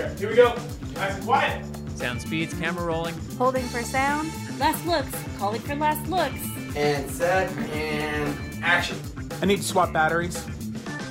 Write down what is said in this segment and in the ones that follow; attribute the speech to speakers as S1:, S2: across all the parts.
S1: Okay, here we go. Nice and quiet.
S2: Sound speeds, camera rolling.
S3: Holding for sound. Last looks. Calling for last looks.
S4: And set and action.
S1: I need to swap batteries.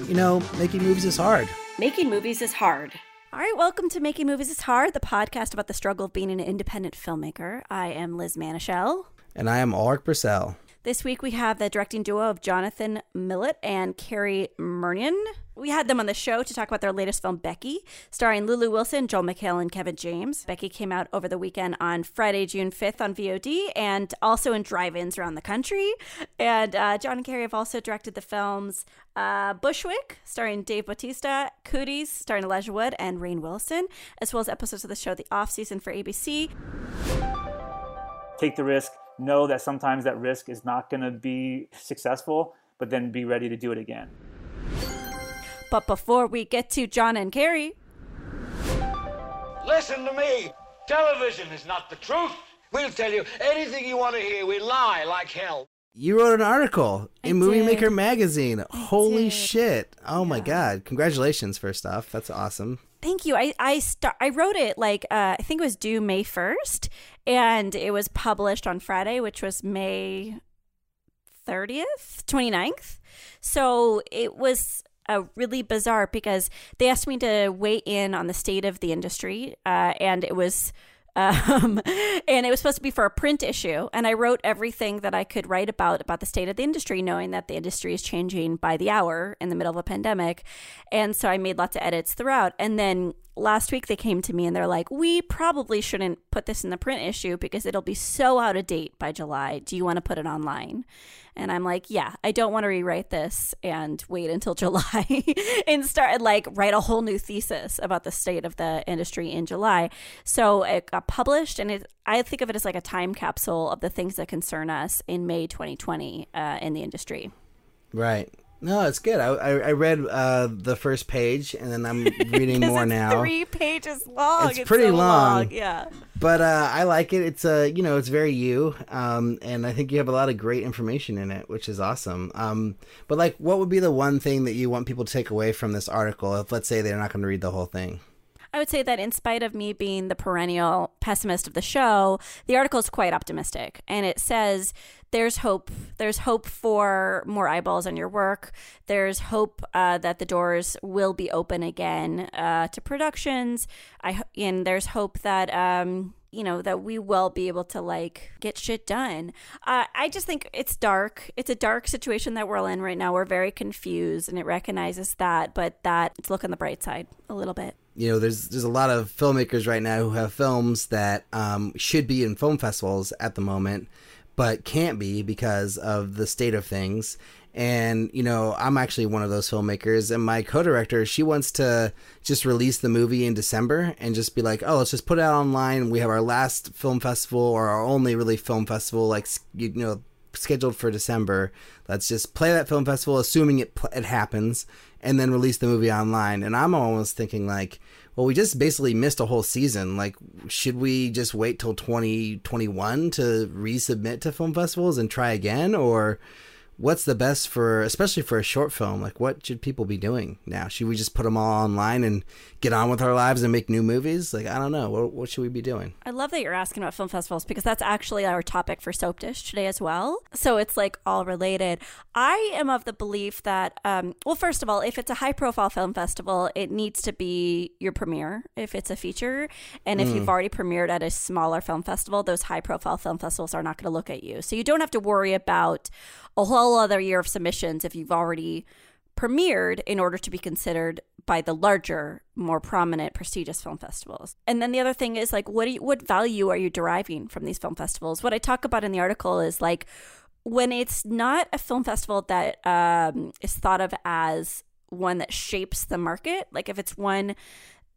S5: You know, making movies is hard.
S3: Making movies is hard. All right, welcome to Making Movies is Hard, the podcast about the struggle of being an independent filmmaker. I am Liz Manashil.
S5: And I am Alrik Bursell.
S3: This week we have the directing duo of Jonathan Milott and Cary Murnion. We had them on the show to talk about their latest film, Becky, starring Lulu Wilson, Joel McHale, and Kevin James. Becky came out over the weekend on Friday, June 5th on VOD and also in drive ins around the country. And uh, John and Cary have also directed the films uh, Bushwick, starring Dave Bautista, Cooties, starring Elijah Wood and Rainn Wilson, as well as episodes of the show The Off Season for ABC.
S6: Take the risk, know that sometimes that risk is not going to be successful, but then be ready to do it again.
S3: But before we get to John and Cary,
S7: Listen to me. Television is not the truth. We'll tell you anything you want to hear. We lie like hell.
S5: You wrote an article in Movie
S3: did.
S5: Maker magazine. Holy
S3: did.
S5: shit. Oh my god. Congratulations first off. That's awesome.
S3: Thank you. I I start. I wrote it like uh, I think it was due May first, and it was published on Friday, which was May thirtieth, 29th. So it was uh, really bizarre because they asked me to weigh in on the state of the industry, uh, and it was. Um, and it was supposed to be for a print issue. And I wrote everything that I could write about about the state of the industry, knowing that the industry is changing by the hour in the middle of a pandemic. And so I made lots of edits throughout. And then last week they came to me and they're like, "We probably shouldn't put this in the print issue because it'll be so out of date by July. Do you want to put it online?" And I'm like, "Yeah, I don't want to rewrite this and wait until July and start like write a whole new thesis about the state of the industry in July." So it got published, and it, I think of it as like a time capsule of the things that concern us in May 2020 uh, in the industry.
S5: Right. No, it's good. I I, I read uh, the first page and then I'm reading more
S3: it's
S5: now.
S3: Three pages long.
S5: It's pretty
S3: so
S5: long.
S3: Yeah.
S5: But uh, I like it. It's uh, you know, it's very you, um, and I think you have a lot of great information in it, which is awesome. Um, but like, what would be the one thing that you want people to take away from this article? If let's say they're not going to read the whole thing.
S3: I would say that in spite of me being the perennial pessimist of the show, the article is quite optimistic. And it says there's hope. There's hope for more eyeballs on your work. There's hope uh, that the doors will be open again uh, to productions. I and there's hope that um, you know that we will be able to like get shit done. Uh, I just think it's dark. It's a dark situation that we're in right now. We're very confused, and it recognizes that, but that let's look on the bright side a little bit
S5: you know, there's there's a lot of filmmakers right now who have films that um, should be in film festivals at the moment, but can't be because of the state of things. And you know, I'm actually one of those filmmakers, and my co-director, she wants to just release the movie in December and just be like, oh, let's just put it out online. We have our last film festival or our only really film festival, like you know, scheduled for December. Let's just play that film festival, assuming it it happens, and then release the movie online. And I'm almost thinking like, well, we just basically missed a whole season. Like, should we just wait till 2021 to resubmit to film festivals and try again, or what's the best for, especially for a short film? Like, what should people be doing now? Should we just put them all online and get on with our lives and make new movies? Like, I don't know. What, what should we be doing?
S3: I love that you're asking about film festivals because that's actually our topic for Soap Dish today as well. So it's like all related. I am of the belief that, um, well, first of all, if it's a high profile film festival, it needs to be your premiere if it's a feature. And if you've already premiered at a smaller film festival, those high profile film festivals are not going to look at you. So you don't have to worry about a whole other year of submissions if you've already premiered in order to be considered by the larger, more prominent, prestigious film festivals. And then the other thing is like, what you, what value are you deriving from these film festivals? What I talk about in the article is like when it's not a film festival that um, is thought of as one that shapes the market. Like if it's one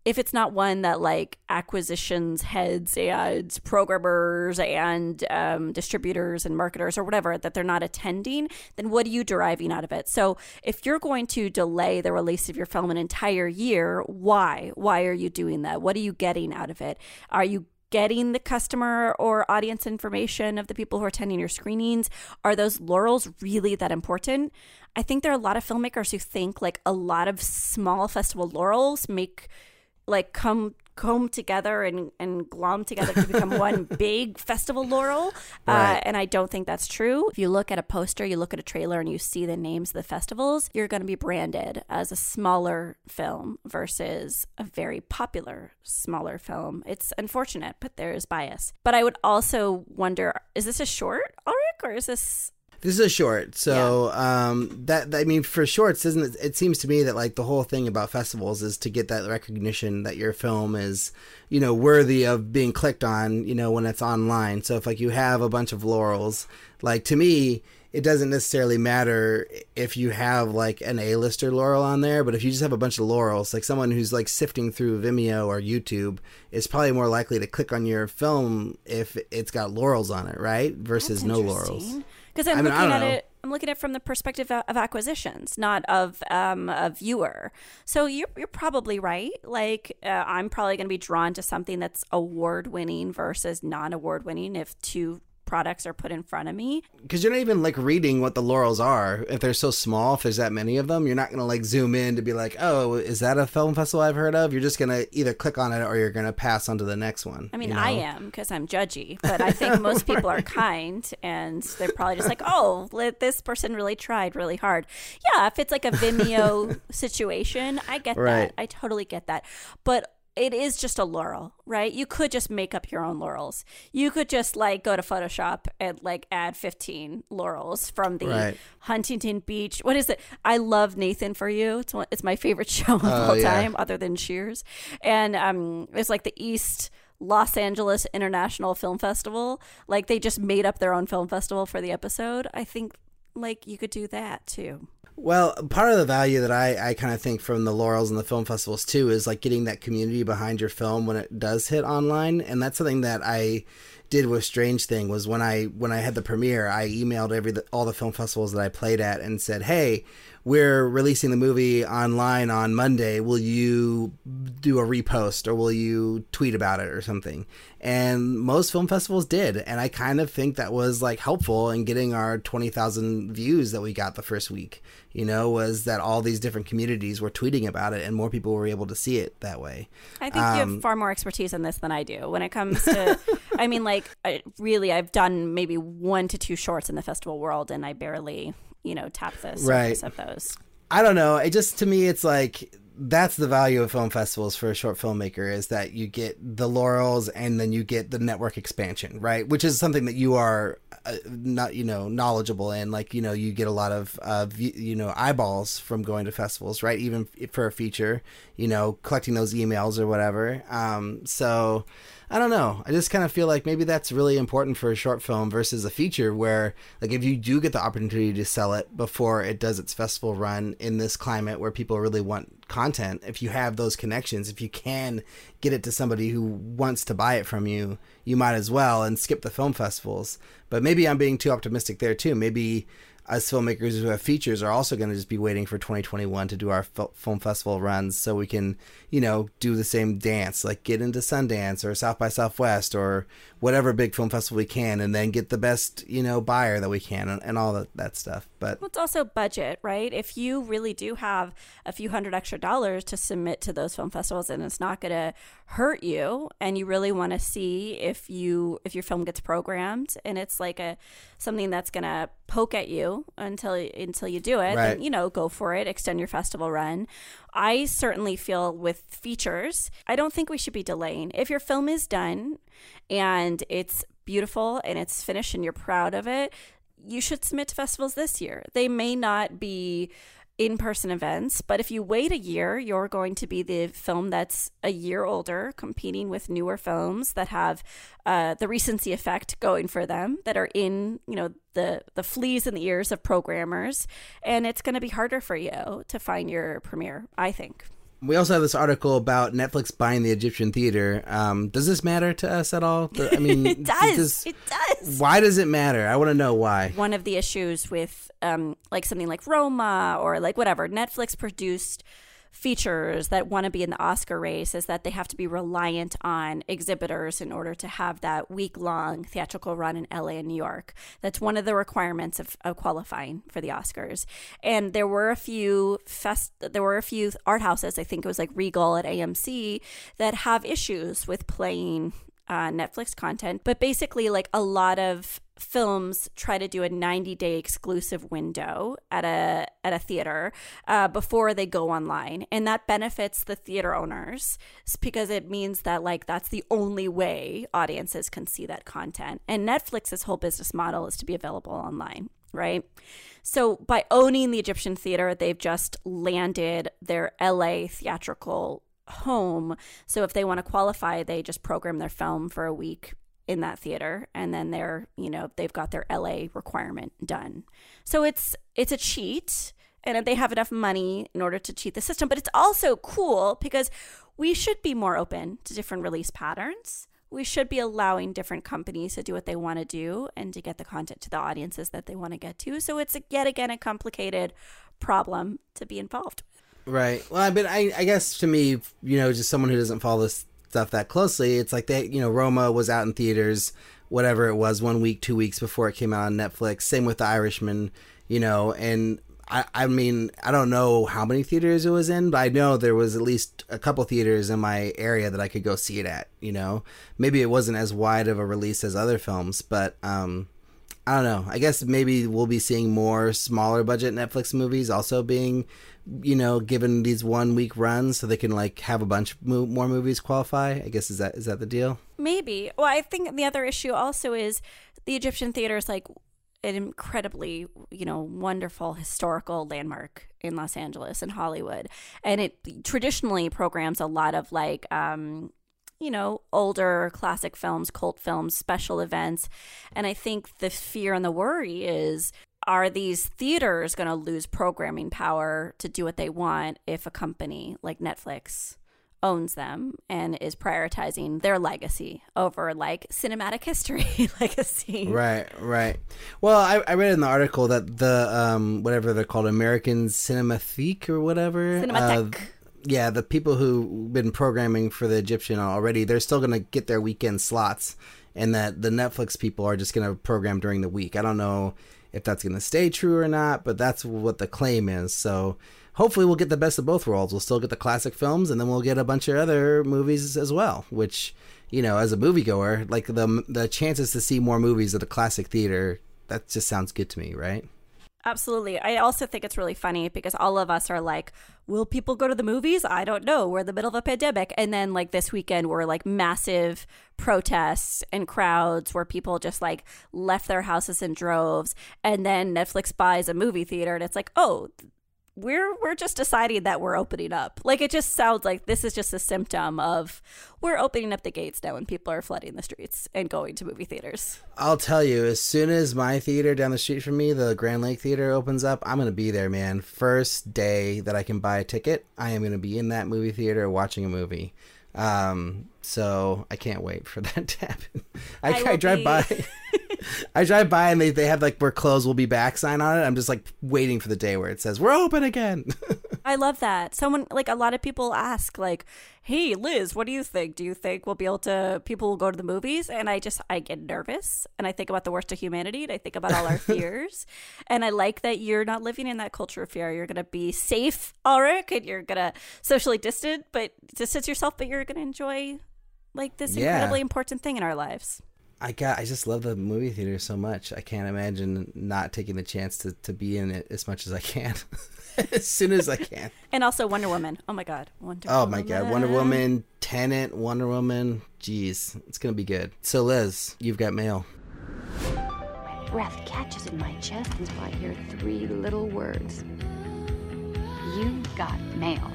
S3: if it's not one that like acquisitions heads and programmers and um, distributors and marketers or whatever that they're not attending then what are you deriving out of it so if you're going to delay the release of your film an entire year why why are you doing that what are you getting out of it are you getting the customer or audience information of the people who are attending your screenings? Are those laurels really that important? I think there are a lot of filmmakers who think like a lot of small festival laurels make like come comb together and, and glom together to become one big festival laurel. Uh,
S5: Right.
S3: Uh, and I don't think that's true. If you look at a poster, you look at a trailer, and you see the names of the festivals, you're going to be branded as a smaller film versus a very popular smaller film. It's unfortunate, but there is bias. But I would also wonder is this a short, Alrik, or is this.
S5: This is a short, so um, that I mean, for shorts, isn't it? It seems to me that like the whole thing about festivals is to get that recognition that your film is, you know, worthy of being clicked on, you know, when it's online. So if like you have a bunch of laurels, like to me, it doesn't necessarily matter if you have like an A-lister laurel on there, but if you just have a bunch of laurels, like someone who's like sifting through Vimeo or YouTube is probably more likely to click on your film if it's got laurels on it, right? Versus no laurels.
S3: Because I'm
S5: I mean,
S3: looking at
S5: know.
S3: it. I'm looking at it from the perspective of, of acquisitions, not of um, a viewer. So you're you're probably right. Like uh, I'm probably going to be drawn to something that's award winning versus non award winning if two products are put in front of me.
S5: because you're not even like reading what the laurels are if they're so small if there's that many of them you're not gonna like zoom in to be like oh is that a film festival i've heard of you're just gonna either click on it or you're gonna pass on to the next one
S3: I mean,
S5: you
S3: I am because I'm judgy, but I think most people are kind and they're probably just like, oh, this person really tried really hard. Yeah, if it's like a Vimeo situation, I get
S5: Right.
S3: that. I totally get that. But it is just a laurel, right? You could just make up your own laurels. You could just like go to Photoshop and like add 15 laurels from the
S5: Right.
S3: Huntington Beach. What is it? I love Nathan for you. It's one, it's my favorite show of
S5: Oh,
S3: all
S5: yeah.
S3: time, other than Cheers. And um, it's like the East Los Angeles International Film Festival. Like they just made up their own film festival for the episode. I think like you could do that too.
S5: Well, part of the value that I, I kind of think from the laurels and the film festivals too is like getting that community behind your film when it does hit online, and that's something that I did with Strange Thing was when I when I had the premiere, I emailed every all the film festivals that I played at and said, "Hey, we're releasing the movie online on Monday. Will you do a repost or will you tweet about it or something?" And most film festivals did, and I kind of think that was like helpful in getting our twenty thousand views that we got the first week. You know, was that all these different communities were tweeting about it, and more people were able to see it that way.
S3: I think you
S5: Um,
S3: have far more expertise in this than I do when it comes to. I mean, like, I, really, I've done maybe one to two shorts in the festival world, and I barely, you know, tap the surface
S5: Right.
S3: of those.
S5: I don't know. It just to me, it's like that's the value of film festivals for a short filmmaker is that you get the laurels and then you get the network expansion, right? Which is something that you are uh, not, you know, knowledgeable in. Like, you know, you get a lot of, uh, you know, eyeballs from going to festivals, right? Even for a feature, you know, collecting those emails or whatever. Um, so. I don't know. I just kind of feel like maybe that's really important for a short film versus a feature where like if you do get the opportunity to sell it before it does its festival run in this climate where people really want content, if you have those connections, if you can get it to somebody who wants to buy it from you, you might as well and skip the film festivals. But maybe I'm being too optimistic there too. Maybe us filmmakers who have features are also going to just be waiting for 2021 to do our fil- film festival runs so we can, you know, do the same dance, like get into Sundance or South by Southwest or whatever big film festival we can, and then get the best, you know, buyer that we can and, and all that, that stuff. But
S3: Well, it's also budget, right? If you really do have a few hundred extra dollars to submit to those film festivals, and it's not going to hurt you, and you really want to see if you if your film gets programmed, and it's like a something that's going to poke at you until until you do it,
S5: Right.
S3: then you know go for it, extend your festival run. I certainly feel with features, I don't think we should be delaying. If your film is done and it's beautiful and it's finished and you're proud of it, you should submit to festivals this year. They may not be in person events, but if you wait a year, you're going to be the film that's a year older, competing with newer films that have uh, the recency effect going for them, that are in, you know, the, the fleas in the ears of programmers. And it's going to be harder for you to find your premiere, I think.
S5: We also have this article about Netflix buying the Egyptian theater. Um, does this matter to us at all? I mean,
S3: it does.
S5: this-
S3: it does.
S5: why does it matter? I want to know why.
S3: One of the issues with um, like something like Roma or like whatever Netflix produced features that want to be in the Oscar race is that they have to be reliant on exhibitors in order to have that week long theatrical run in LA and New York. That's one of the requirements of, of qualifying for the Oscars. And there were a few fest there were a few art houses, I think it was like Regal at AMC, that have issues with playing uh, Netflix content. But basically, like a lot of films try to do a 90 day exclusive window at a at a theater uh, before they go online and that benefits the theater owners because it means that like that's the only way audiences can see that content and netflix's whole business model is to be available online right so by owning the egyptian theater they've just landed their la theatrical home so if they want to qualify they just program their film for a week in that theater and then they're you know they've got their LA requirement done. So it's it's a cheat and they have enough money in order to cheat the system, but it's also cool because we should be more open to different release patterns. We should be allowing different companies to do what they want to do and to get the content to the audiences that they want to get to. So it's yet again a complicated problem to be involved.
S5: Right. Well, I mean, I, I guess to me, you know, just someone who doesn't follow this stuff that closely, it's like they, you know, Roma was out in theaters, whatever it was, one week, two weeks before it came out on Netflix. Same with The Irishman, you know, and I, I mean, I don't know how many theaters it was in, but I know there was at least a couple theaters in my area that I could go see it at, you know. Maybe it wasn't as wide of a release as other films, but, um, I don't know. I guess maybe we'll be seeing more smaller budget Netflix movies also being, you know, given these one week runs so they can like have a bunch mo- more movies qualify. I guess is that is that the deal?
S3: Maybe. Well, I think the other issue also is the Egyptian theater is like an incredibly, you know, wonderful historical landmark in Los Angeles and Hollywood, and it traditionally programs a lot of like. um you know, older classic films, cult films, special events. And I think the fear and the worry is are these theaters going to lose programming power to do what they want if a company like Netflix owns them and is prioritizing their legacy over like cinematic history legacy?
S5: Right, right. Well, I, I read in the article that the um whatever they're called American Cinematheque or whatever.
S3: Cinematheque.
S5: Uh, yeah, the people who've been programming for the Egyptian already, they're still going to get their weekend slots, and that the Netflix people are just going to program during the week. I don't know if that's going to stay true or not, but that's what the claim is. So hopefully, we'll get the best of both worlds. We'll still get the classic films, and then we'll get a bunch of other movies as well. Which, you know, as a moviegoer, like the the chances to see more movies at a classic theater, that just sounds good to me, right?
S3: Absolutely. I also think it's really funny because all of us are like, will people go to the movies? I don't know. We're in the middle of a pandemic. And then, like, this weekend were like massive protests and crowds where people just like left their houses in droves. And then Netflix buys a movie theater and it's like, oh, we're we're just deciding that we're opening up. Like it just sounds like this is just a symptom of we're opening up the gates now and people are flooding the streets and going to movie theaters.
S5: I'll tell you, as soon as my theater down the street from me, the Grand Lake Theater, opens up, I'm gonna be there, man. First day that I can buy a ticket, I am gonna be in that movie theater watching a movie. Um, so I can't wait for that to happen. I,
S3: I
S5: I, drive
S3: be-
S5: by, I drive by, and they they have like "We're closed, we'll be back" sign on it. I'm just like waiting for the day where it says "We're open again."
S3: I love that. Someone like a lot of people ask like, "Hey Liz, what do you think? Do you think we'll be able to people will go to the movies?" And I just I get nervous and I think about the worst of humanity and I think about all our fears. and I like that you're not living in that culture of fear. You're going to be safe, Alrik, and you're going to socially distant, but distance yourself, but you're going to enjoy like this
S5: Yeah.
S3: incredibly important thing in our lives.
S5: I got I just love the movie theater so much. I can't imagine not taking the chance to to be in it as much as I can, as soon as I can.
S3: And also Wonder Woman. Oh my god. Wonder
S5: Oh
S3: Woman.
S5: my god, Wonder Woman, Tenet, Wonder Woman. Jeez, it's gonna be good. So Liz, you've got mail.
S8: My breath catches in my chest until I hear three little words. You've got mail.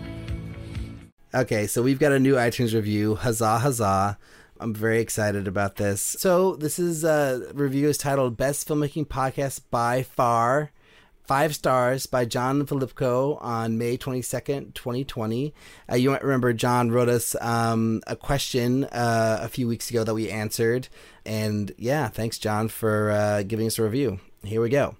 S5: Okay, so we've got a new iTunes review. Huzzah, huzzah. I'm very excited about this. So this is a review is titled Best Filmmaking Podcast by Far Five Stars by John Filipko on May 22nd, 2020. Uh, you might remember John wrote us um, a question uh, a few weeks ago that we answered. And yeah, thanks, John, for uh, giving us a review. Here we go.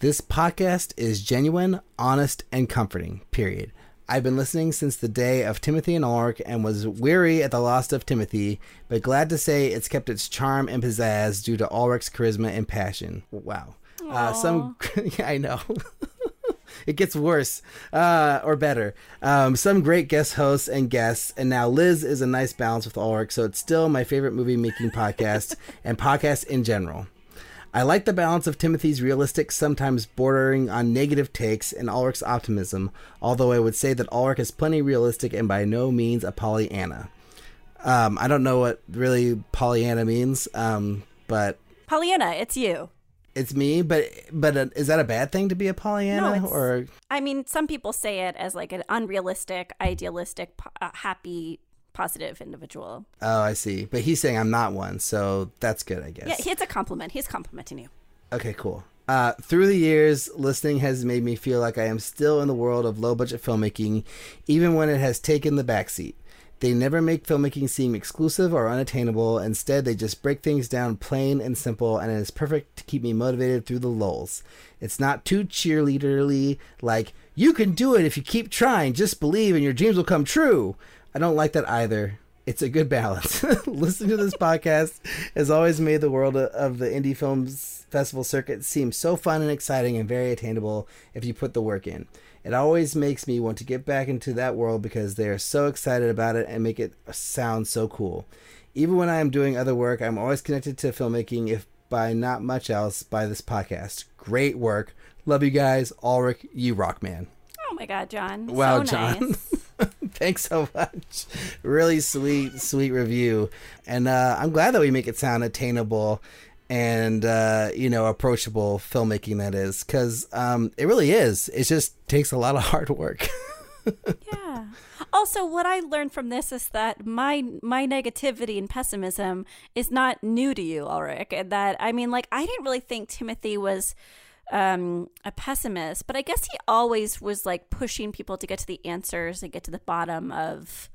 S5: This podcast is genuine, honest, and comforting, period. I've been listening since the day of Timothy and Alrik and was weary at the loss of Timothy, but glad to say it's kept its charm and pizzazz due to Alrik's charisma and passion. Wow. Uh, some, yeah, I know. it gets worse uh, or better. Um, some great guest hosts and guests, and now Liz is a nice balance with Alrik, so it's still my favorite movie making podcast and podcast in general. I like the balance of Timothy's realistic, sometimes bordering on negative takes, and Alrik's optimism, although I would say that Alrik is plenty realistic and by no means a Pollyanna. Um, I don't know what really Pollyanna means, um, but
S3: Pollyanna, it's you.
S5: it's me. But but uh, is that a bad thing to be a Pollyanna?
S3: it's-
S5: or
S3: I mean, some people say it as like an unrealistic, idealistic, uh, happy, positive individual.
S5: oh, I see. But he's saying I'm not one, so that's good, I guess.
S3: Yeah, it's a compliment. He's complimenting you.
S5: Okay, cool. Uh, through the years, listening has made me feel like I am still in the world of low budget filmmaking, even when it has taken the backseat. They never make filmmaking seem exclusive or unattainable. Instead, they just break things down plain and simple, and it is perfect to keep me motivated through the lulls. It's not too cheerleaderly, like, you can do it if you keep trying, just believe and your dreams will come true. I don't like that either. It's a good balance. Listening to this podcast has always made the world of the indie films festival circuit seem so fun and exciting and very attainable if you put the work in. It always makes me want to get back into that world because they are so excited about it and make it sound so cool. Even when I am doing other work, I'm always connected to filmmaking, if by not much else, by this podcast. Great work. Love you guys. Alrik, you rock, man.
S3: Oh my God, John.
S5: Wow,
S3: so
S5: John.
S3: Nice.
S5: Thanks so much. Really sweet, sweet review. And uh, I'm glad that we make it sound attainable and, uh, you know, approachable filmmaking, that is, because um, it really is. It just takes a lot of hard work.
S3: yeah. Also, what I learned from this is that my my negativity and pessimism is not new to you, Alrik. And that I mean, like, I didn't really think Timothy was um, a pessimist, but I guess he always was like pushing people to get to the answers and get to the bottom of.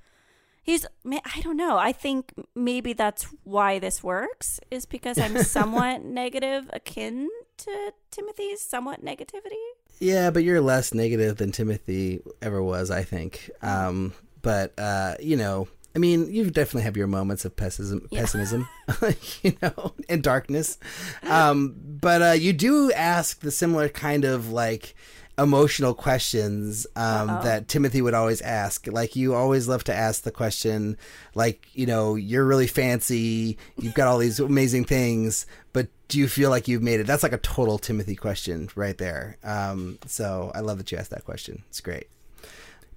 S3: He's, I don't know. I think maybe that's why this works is because I'm somewhat negative, akin to Timothy's somewhat negativity.
S5: Yeah, but you're less negative than Timothy ever was, I think. Um, but uh, you know, I mean, you definitely have your moments of pessimism, pessimism, you know, and darkness. Um, but uh, you do ask the similar kind of like emotional questions um, that Timothy would always ask. Like you always love to ask the question, like you know, you're really fancy, you've got all these amazing things, but do you feel like you've made it? That's like a total Timothy question right there. Um, so I love that you asked that question. It's great.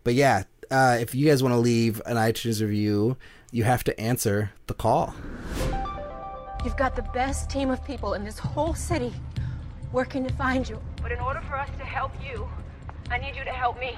S5: But yeah, uh, if you guys want to leave an iTunes review, you have to answer the call.
S9: You've got the best team of people in this whole city working to find you. But in order for us to help you, I need you to help me.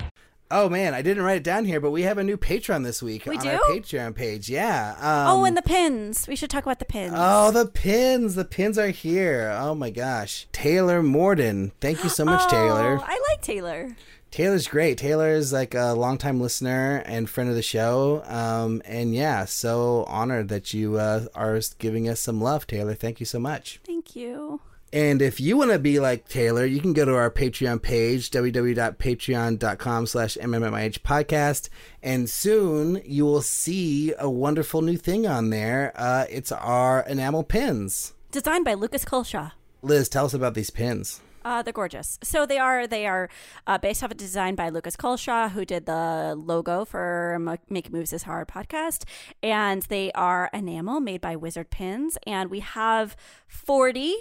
S5: Oh man, I didn't write it down here, but we have a new Patreon this week
S3: We
S5: on
S3: do?
S5: our Patreon page. Yeah. Um,
S3: oh, and the pins. We should talk about the pins.
S5: Oh, the pins. The pins are here. Oh my gosh. Taylor Morden. Thank you so much, Taylor.
S3: Oh, I like Taylor.
S5: Taylor's great. Taylor's like a longtime listener and friend of the show. Um, and yeah, so honored that you uh, are giving us some love, Taylor. Thank you so much.
S3: Thank you.
S5: And if you want to be like Taylor, you can go to our Patreon page, www.patreon.com slash MMMIH podcast. And soon you will see a wonderful new thing on there. Uh, it's our enamel pins.
S3: Designed by Lucas Colshaw.
S5: Liz, tell us about these pins.
S3: Uh, they're gorgeous. So they are they are uh, based off a design by Lucas Colshaw, who did the logo for Mo- Make Moves Is Hard podcast, and they are enamel made by Wizard Pins, and we have forty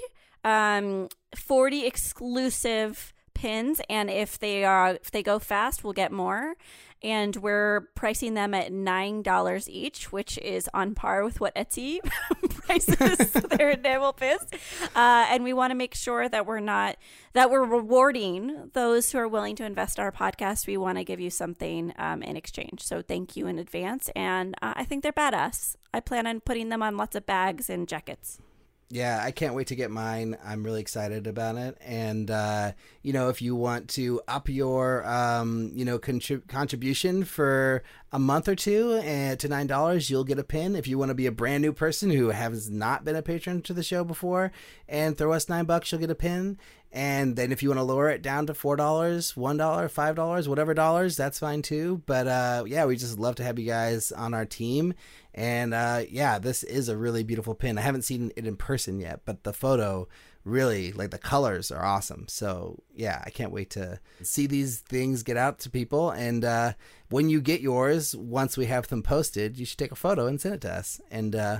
S3: um 40 exclusive pins. And if they are if they go fast we'll get more and we're pricing them at nine dollars each which is on par with what etsy prices their enamel pins uh, and we want to make sure that we're not that we're rewarding those who are willing to invest in our podcast. We want to give you something um, in exchange. So thank you in advance and uh, i think they're badass. I plan on putting them on lots of bags and jackets
S5: Yeah, I can't wait to get mine. I'm really excited about it. And uh, you know, if you want to up your um, you know contrib- contribution for a month or two uh, to nine dollars, you'll get a pin. If you want to be a brand new person who has not been a patron to the show before and throw us nine bucks, you'll get a pin. And then if you want to lower it down to four dollars, one dollar, five dollars, whatever dollars, that's fine too. But uh, yeah, we just love to have you guys on our team. And uh, yeah, this is a really beautiful pin. I haven't seen it in person yet, but the photo really like the colors are awesome. So yeah, I can't wait to see these things get out to people. And uh, when you get yours, once we have them posted, you should take a photo and send it to us. And uh,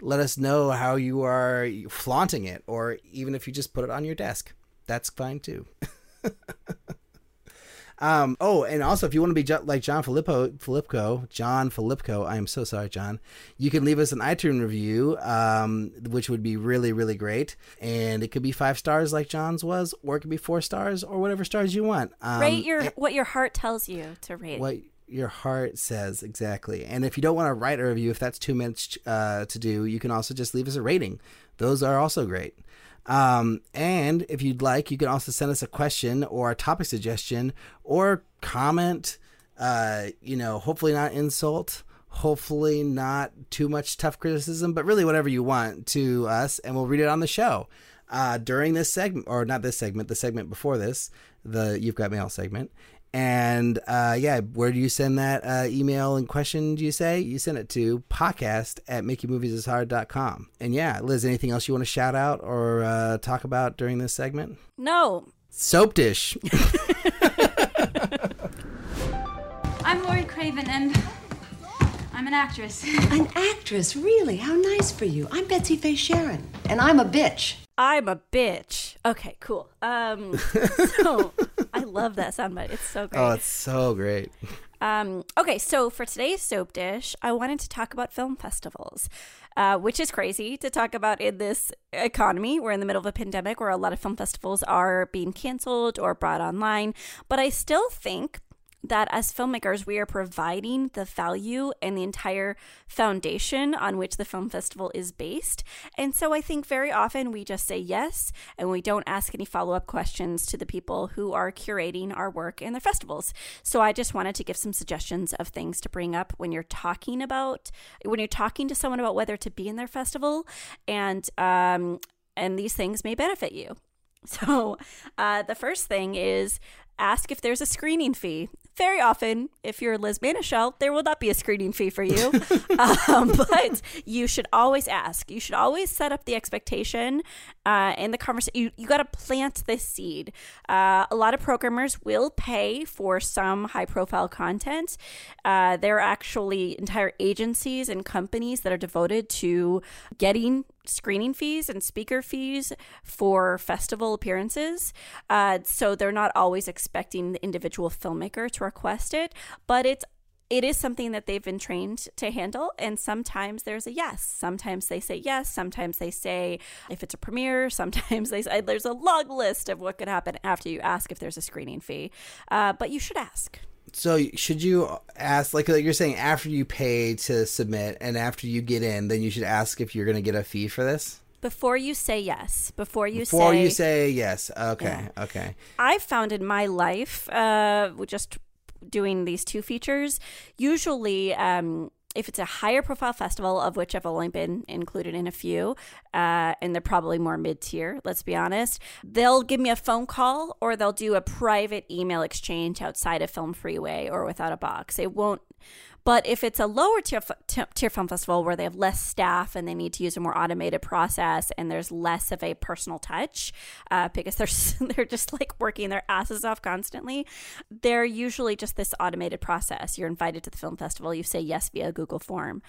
S5: let us know how you are flaunting it, or even if you just put it on your desk that's fine too. um, oh, and also if you want to be like John Filippo, Filippo, John Filippo, I am so sorry, John. You can leave us an iTunes review, um, which would be really, really great. And it could be five stars like John's was, or it could be four stars, or whatever stars you want. Um,
S3: rate your what your heart tells you to rate.
S5: What your heart says exactly. And if you don't want to write a review, if that's too much uh, to do, you can also just leave us a rating. Those are also great. Um, and if you'd like, you can also send us a question or a topic suggestion or comment. Uh, you know, hopefully not insult, hopefully not too much tough criticism, but really whatever you want to us, and we'll read it on the show. Uh, during this segment, or not this segment, the segment before this, the You've Got Mail segment. And uh, yeah, where do you send that uh, email and question, do you say? You send it to podcast at makingmoviesishard.com. And yeah, Liz, anything else you want to shout out or uh, talk about during this segment?
S3: No.
S5: Soap dish.
S10: I'm Lori Craven, and I'm an actress.
S11: An actress? Really? How nice for you. I'm Betsy Faye Sharon, and I'm a bitch.
S3: I'm a bitch. Okay, cool. Um, so I love that soundbite. It's so great.
S5: Oh, it's so great.
S3: Um, okay, so for today's soap dish, I wanted to talk about film festivals, uh, which is crazy to talk about in this economy. We're in the middle of a pandemic where a lot of film festivals are being canceled or brought online. But I still think that as filmmakers, we are providing the value and the entire foundation on which the film festival is based. And so I think very often we just say yes and we don't ask any follow up questions to the people who are curating our work in their festivals. So I just wanted to give some suggestions of things to bring up when you're talking about, when you're talking to someone about whether to be in their festival. And, um, and these things may benefit you. So, uh, the first thing is ask if there's a screening fee very often, if you're Liz Manashil, there will not be a screening fee for you. um, but you should always ask. You should always set up the expectation uh, in the conversation. You, you got to plant this seed. Uh, a lot of programmers will pay for some high profile content. Uh, there are actually entire agencies and companies that are devoted to getting screening fees and speaker fees for festival appearances. Uh, so they're not always expecting the individual filmmaker to request it, but it's it is something that they've been trained to handle. And sometimes there's a yes. Sometimes they say yes. Sometimes they say if it's a premiere sometimes they say there's a long list of what could happen after you ask if there's a screening fee. Uh, but you should ask
S5: so should you ask like, like you're saying after you pay to submit and after you get in then you should ask if you're going to get a fee for this?
S3: Before you say yes. Before you
S5: before
S3: say
S5: you say yes. Okay yeah. okay.
S3: I've found in my life uh just doing these two features usually um if it's a higher profile festival, of which I've only been included in a few, uh, and they're probably more mid tier, let's be honest, they'll give me a phone call or they'll do a private email exchange outside of Film Freeway or Withoutabox. It won't but if it's a lower tier, tier film festival where they have less staff and they need to use a more automated process and there's less of a personal touch uh, because they're they're just like working their asses off constantly, they're usually just this automated process. You're invited to the film festival, you say yes via Google form.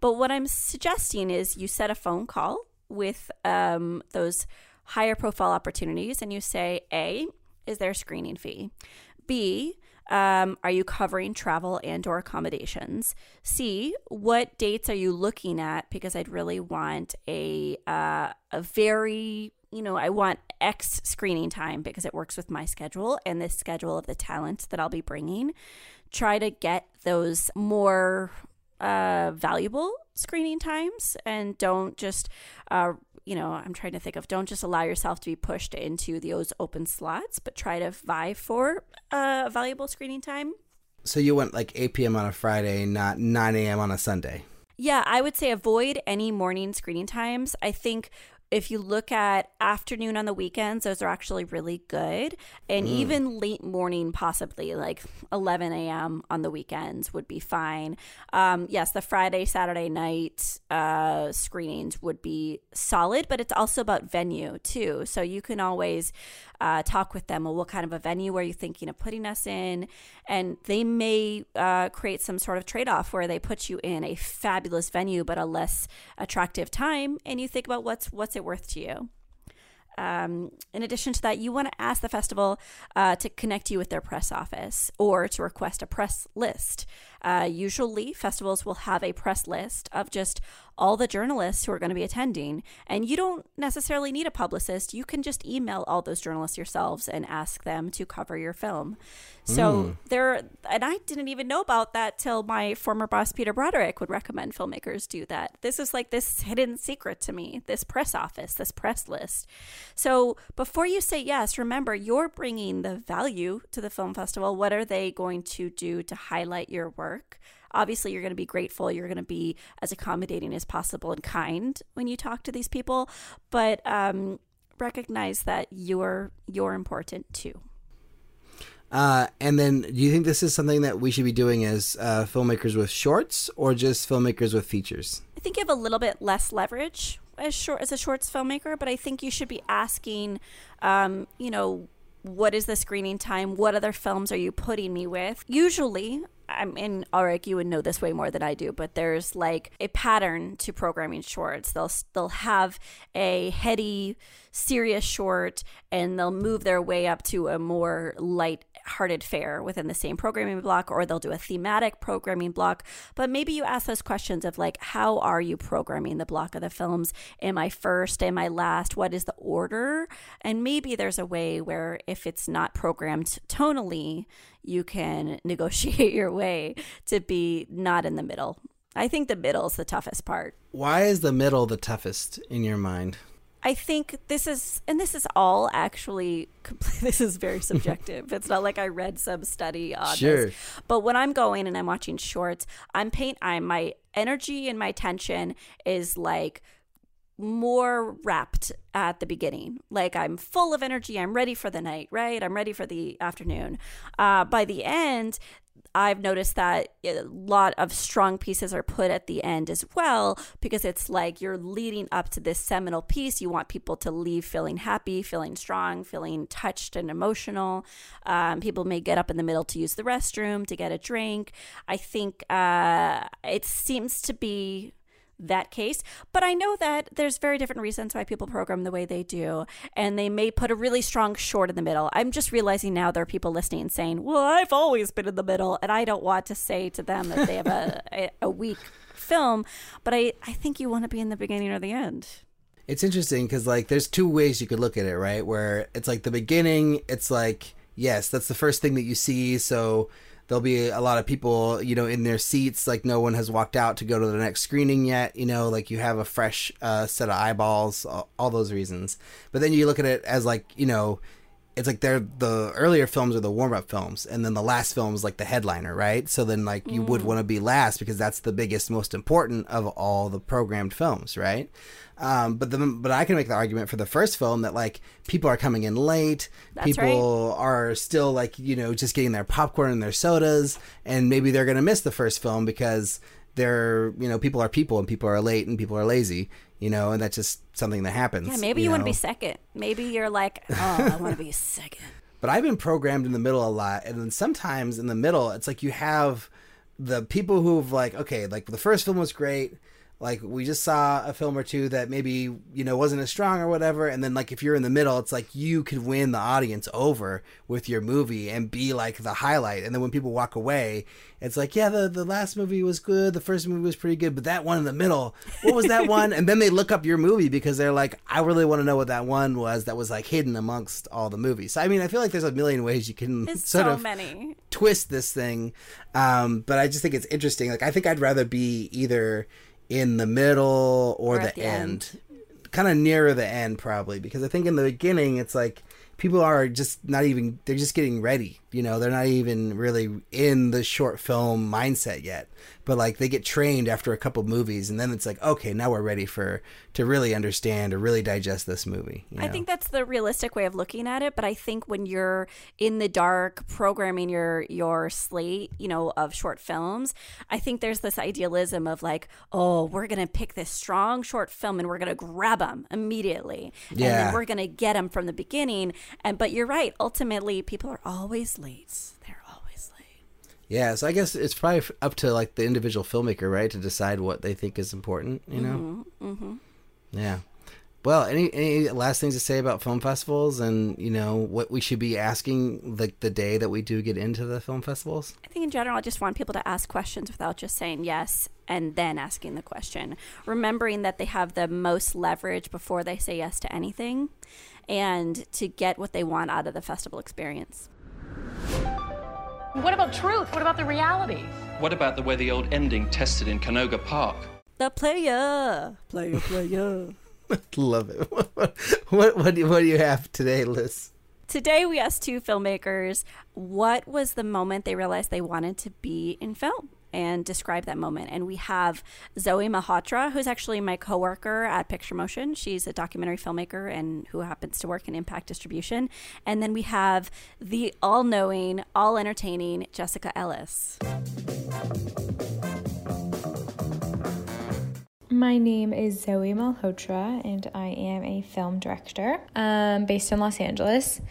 S3: But what I'm suggesting is you set a phone call with um, those higher profile opportunities and you say, A, is there a screening fee? B, um, are you covering travel and or accommodations? C, what dates are you looking at? Because I'd really want a uh, a very you know I want X screening time because it works with my schedule and the schedule of the talent that I'll be bringing. Try to get those more uh, valuable screening times and don't just uh, you know, I'm trying to think of don't just allow yourself to be pushed into those open slots, but try to vie for a valuable screening time.
S5: So you went like 8 p.m. on a Friday, not 9 a.m. on a Sunday.
S3: Yeah, I would say avoid any morning screening times. I think if you look at afternoon on the weekends, those are actually really good. And
S12: Mm.
S3: even late morning, possibly like 11 a.m. on the weekends would be fine. Um, yes, the Friday, Saturday night uh, screenings would be solid, but it's also about venue too. So you can always uh, talk with them. Well, what kind of a venue are you thinking of putting us in? And they may uh, create some sort of trade off where they put you in a fabulous venue but a less attractive time, and you think about what's what's it worth to you. Um, in addition to that, you want to ask the festival uh, to connect you with their press office or to request a press list. Uh, usually, festivals will have a press list of just all the journalists who are going to be attending, and you don't necessarily need a publicist. You can just email all those journalists yourselves and ask them to cover your film. So
S12: Mm.
S3: there, and I didn't even know about that till my former boss Peter Broderick would recommend filmmakers do that. This is like this hidden secret to me. This press office, this press list. So before you say yes, remember you're bringing the value to the film festival. What are they going to do to highlight your work? Obviously, you're going to be grateful. You're going to be as accommodating as possible and kind when you talk to these people, but um, recognize that you're you're important too.
S5: Uh, and then, do you think this is something that we should be doing as uh, filmmakers with shorts, or just filmmakers with features?
S3: I think you have a little bit less leverage as short as a shorts filmmaker, but I think you should be asking, um, you know, what is the screening time? What other films are you putting me with? Usually, I mean, Alrik, you would know this way more than I do, but there's like a pattern to programming shorts. They'll they'll have a heady, serious short, and they'll move their way up to a more light-hearted fare within the same programming block, or they'll do a thematic programming block. But maybe you ask those questions of like, how are you programming the block of the films? Am I first? Am I last? What is the order? And maybe there's a way where if it's not programmed tonally, you can negotiate your way to be not in the middle. I think the middle is the toughest part.
S5: Why is the middle the toughest in your mind?
S3: I think this is, and this is all actually, this is very subjective. it's not like I read some study on
S5: Sure.
S3: this. But when I'm going and I'm watching shorts, I'm paint, I'm my energy and my tension is like more wrapped at the beginning. Like I'm full of energy. I'm ready for the night, right? I'm ready for the afternoon. Uh, by the end, I've noticed that a lot of strong pieces are put at the end as well because it's like you're leading up to this seminal piece. You want people to leave feeling happy, feeling strong, feeling touched and emotional. Um, people may get up in the middle to use the restroom, to get a drink. I think uh, it seems to be that case. But I know that there's very different reasons why people program the way they do, and they may put a really strong short in the middle. I'm just realizing now there are people listening and saying, "Well, I've always been in the middle," and I don't want to say to them that they have a a, a weak film, but I I think you want to be in the beginning or the end.
S5: It's interesting because like there's two ways you could look at it, right? Where it's like the beginning, it's like yes, that's the first thing that you see, so there'll be a lot of people, you know, in their seats, like no one has walked out to go to the next screening yet, you know, like you have a fresh uh, set of eyeballs, all, all those reasons. But then you look at it as like, you know, it's like they're the earlier films are the warm up films, and then the last film is like the headliner, right? So then like you would
S12: Mm.
S5: want to be last because that's the biggest, most important of all the programmed films, right? Um, but the but I can make the argument for the first film that like people are coming in late,
S3: That's
S5: people are still like you know just getting their popcorn and their sodas, and maybe they're gonna miss the first film because they're you know people are people and people are late and people are lazy, you know, and that's just something that happens.
S3: Yeah, maybe you, want to be second. Maybe you're like, oh, I want to be second.
S5: But I've been programmed in the middle a lot, and then sometimes in the middle, it's like you have the people who've like, okay, like the first film was great. Like we just saw a film or two that maybe you know wasn't as strong or whatever, and then like if you're in the middle, it's like you could win the audience over with your movie and be like the highlight. And then when people walk away, it's like, yeah, the the last movie was good, the first movie was pretty good, but that one in the middle, what was that one? And then they look up your movie because they're like, I really want to know what that one was that was like hidden amongst all the movies. So I mean, I feel like there's a million ways you can
S3: There's
S5: sort
S3: so
S5: of
S3: many.
S5: twist this thing. Um, but I just think it's interesting. Like I think I'd rather be either in the middle or,
S3: Or
S5: the
S3: the
S5: end. kind of nearer the end probably because I think in the beginning it's like people are just not even they're just getting ready you know they're not even really in the short film mindset yet but like they get trained after a couple movies and then it's like okay now we're ready for to really understand or really digest this movie you
S3: I think that's the realistic way of looking at it, but I think when you're in the dark programming your your slate, you know, of short films, I think there's this idealism of like, oh, we're going to pick this strong short film and we're going to grab them immediately. And
S5: Yeah.
S3: then we're going to get them from the beginning. And but you're right, ultimately people are always late. They're always late.
S5: yeah so I guess it's probably up to like the individual filmmaker right to decide what they think is important you know
S3: Mhm, mhm.
S5: Yeah. Well, any any last things to say about film festivals and you know what we should be asking like the day that we do get into the film festivals?
S3: I think in general, I just want people to ask questions without just saying yes and then asking the question. Remembering that they have the most leverage before they say yes to anything and to get what they want out of the festival experience.
S12: What about truth? What about the reality?
S13: What about the way the old ending tested in Canoga Park?
S3: The player, player, player.
S5: Love it. what what do, what do you have today, Liz?
S3: Today, we asked two filmmakers what was the moment they realized they wanted to be in film and describe that moment. And we have Zoe Malhotra, who's actually my coworker at Picture Motion. She's a documentary filmmaker and who happens to work in impact distribution. And then we have the all knowing, all entertaining Jessica Ellis.
S14: My name is Zoe Malhotra, and I am a film director um, based in Los Angeles.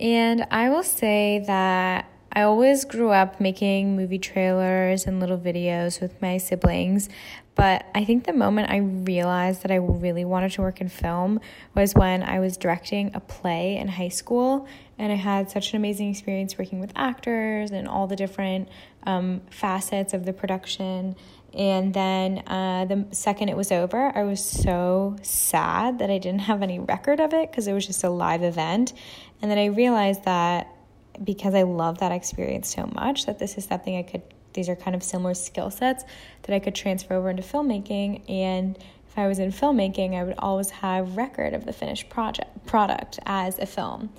S14: And I will say that I always grew up making movie trailers and little videos with my siblings. But I think the moment I realized that I really wanted to work in film was when I was directing a play in high school. And I had such an amazing experience working with actors and all the different um, facets of the production. And then uh, the second it was over, I was so sad that I didn't have any record of it because it was just a live event. And then I realized that because I love that experience so much, that this is something I could, these are kind of similar skill sets that I could transfer over into filmmaking. And if I was in filmmaking, I would always have record of the finished project product as a film.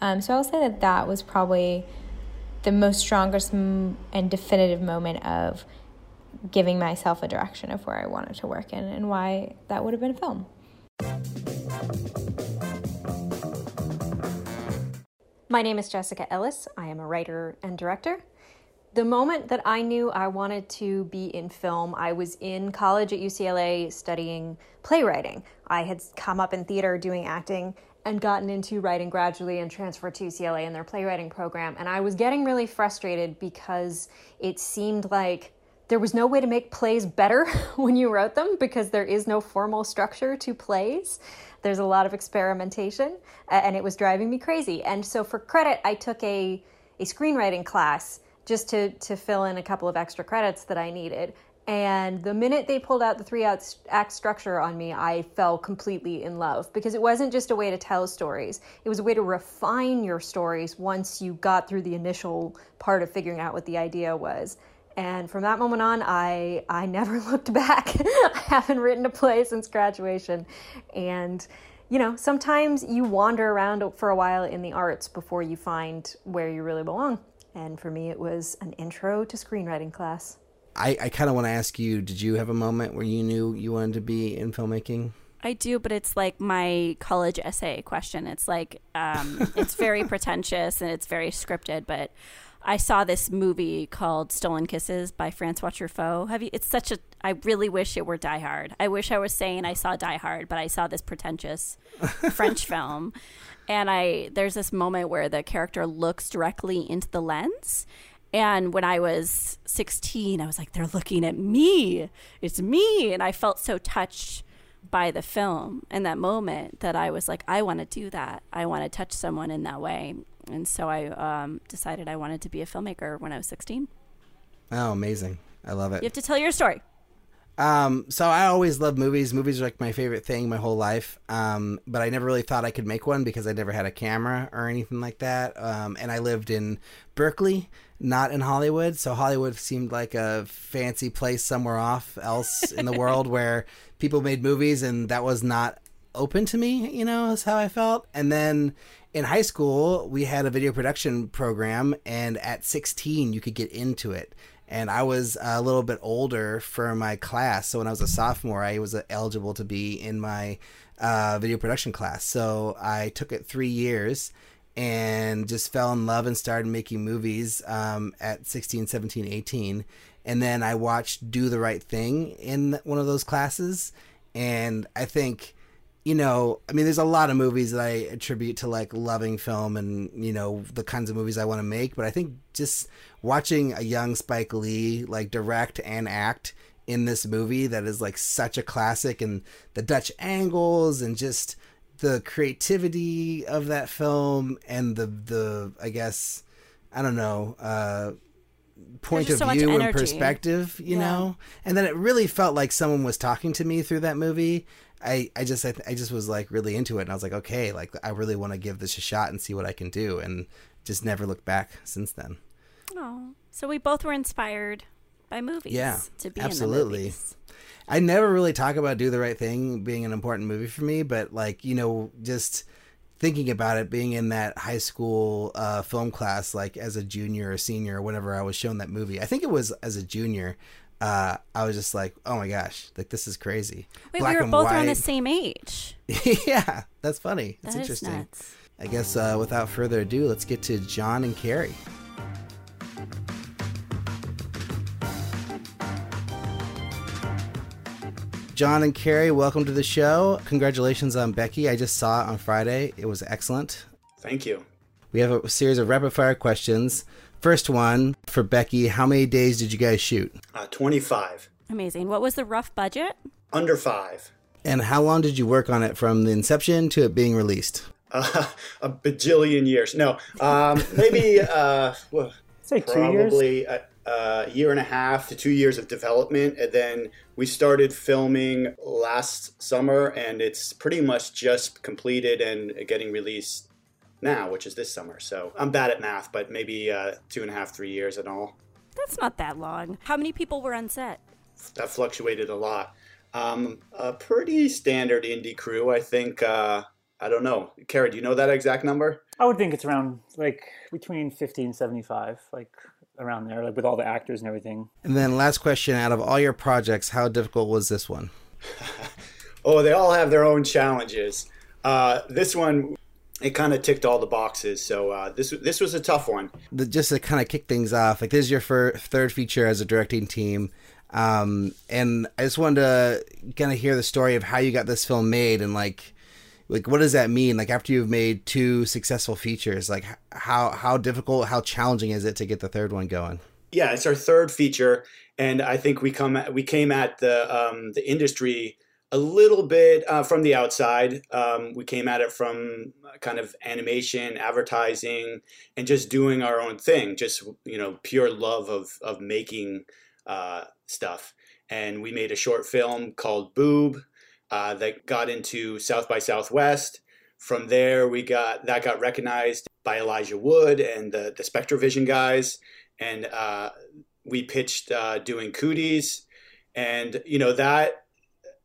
S14: Um, so I'll say that that was probably the most strongest and definitive moment of giving myself a direction of where I wanted to work in and why that would have been film.
S15: My name is Jessica Ellis. I am a writer and director. The moment that I knew I wanted to be in film, I was in college at UCLA studying playwriting. I had come up in theater doing acting and gotten into writing gradually and transferred to UCLA in their playwriting program. And I was getting really frustrated because it seemed like there was no way to make plays better when you wrote them because there is no formal structure to plays. There's a lot of experimentation, and it was driving me crazy. And so, for credit, I took a, a screenwriting class just to, to fill in a couple of extra credits that I needed. And the minute they pulled out the three act structure on me, I fell completely in love because it wasn't just a way to tell stories, it was a way to refine your stories once you got through the initial part of figuring out what the idea was. And from that moment on, I, I never looked back. I haven't written a play since graduation. And, you know, sometimes you wander around for a while in the arts before you find where you really belong. And for me, it was an intro to screenwriting class.
S5: I, I kind of want to ask you, did you have a moment where you knew you wanted to be in filmmaking?
S3: I do, but it's like my college essay question. It's like um, it's very pretentious and it's very scripted. But I saw this movie called Stolen Kisses by Francois Truffaut. Have you? It's such a. I really wish it were Die Hard. I wish I was saying I saw Die Hard, but I saw this pretentious French film. And I there's this moment where the character looks directly into the lens. And when I was 16, I was like, they're looking at me. It's me. And I felt so touched by the film in that moment that I was like, I want to do that. I want to touch someone in that way. And so I um, decided I wanted to be a filmmaker when I was 16.
S5: Oh, amazing. I love it.
S3: You have to tell your story.
S5: Um, so I always loved movies. Movies are like my favorite thing my whole life. Um, but I never really thought I could make one because I never had a camera or anything like that. Um, and I lived in Berkeley, not in Hollywood. So Hollywood seemed like a fancy place somewhere off else in the world where people made movies, and that was not open to me, you know, is how I felt. And then in high school, we had a video production program, and at 16, you could get into it. And I was a little bit older for my class. So when I was a sophomore, I was eligible to be in my uh, video production class. So I took it three years and just fell in love and started making movies um, at 16, 17, 18. And then I watched Do the Right Thing in one of those classes. And I think you know, I mean, there's a lot of movies that I attribute to like loving film and, you know, the kinds of movies I want to make. But I think just watching a young Spike Lee like direct and act in this movie that is like such a classic and the Dutch angles and just the creativity of that film and the, the, I guess, I don't know, uh, point of
S3: so
S5: view and perspective, you
S3: Yeah.
S5: know? And then it really felt like someone was talking to me through that movie. I, I just I, I just was like really into it and I was like okay like I really want to give this a shot and see what I can do and just never looked back since then.
S3: Oh, so we both were inspired by movies.
S5: Yeah,
S3: to be in the
S5: absolutely. I never really talk about Do the Right Thing being an important movie for me, but like you know, just thinking about it, being in that high school uh, film class, like as a junior or senior or whenever I was shown that movie, I think it was as a junior. Uh, I was just like, oh my gosh, like this is crazy.
S3: Wait,
S5: Black
S3: we were
S5: and
S3: both around the same age.
S5: yeah, that's funny. That's
S3: That is
S5: interesting.
S3: nuts.
S5: I guess uh, without further ado, let's get to John and Cary. John and Cary, welcome to the show. Congratulations on Becky. I just saw it on Friday. It was excellent.
S16: Thank you.
S5: We have a series of rapid fire questions. First one for Becky How many days did you guys shoot?
S16: Uh, 25.
S3: Amazing. What was the rough budget?
S16: Under five.
S5: And how long did you work on it from the inception to it being released?
S16: Uh, a bajillion years. No, um, maybe uh, well,
S6: Say two years?
S16: probably a, a year and a half to two years of development, and then we started filming last summer, and it's pretty much just completed and getting released now, which is this summer. So I'm bad at math, but maybe uh, two and a half, three years in all.
S3: That's not that long. How many people were on set?
S16: That fluctuated a lot. Um, a pretty standard indie crew, I think. Uh, I don't know, Cary. Do you know that exact number?
S6: I would think it's around like between 50 and 75, like around there, like with all the actors and everything.
S5: And then, last question out of all your projects, how difficult was this one?
S16: Oh, they all have their own challenges. Uh, this one, it kind of ticked all the boxes. So uh, this this was a tough one.
S5: the, just to kind of kick things off, like this is your fir- third feature as a directing team, um, and I just wanted to kind of hear the story of how you got this film made and like, like what does that mean? Like after you've made two successful features, like how how difficult, how challenging is it to get the third one going?
S16: Yeah, it's our third feature, and I think we come at, we came at the um, the industry a little bit uh, from the outside. Um, we came at it from kind of animation, advertising, and just doing our own thing. Just you know, pure love of of making uh, stuff. And we made a short film called Boob uh, that got into South by Southwest. From there, we got that got recognized by Elijah Wood and the the SpectreVision guys, and uh, we pitched uh, doing Cooties, and you know that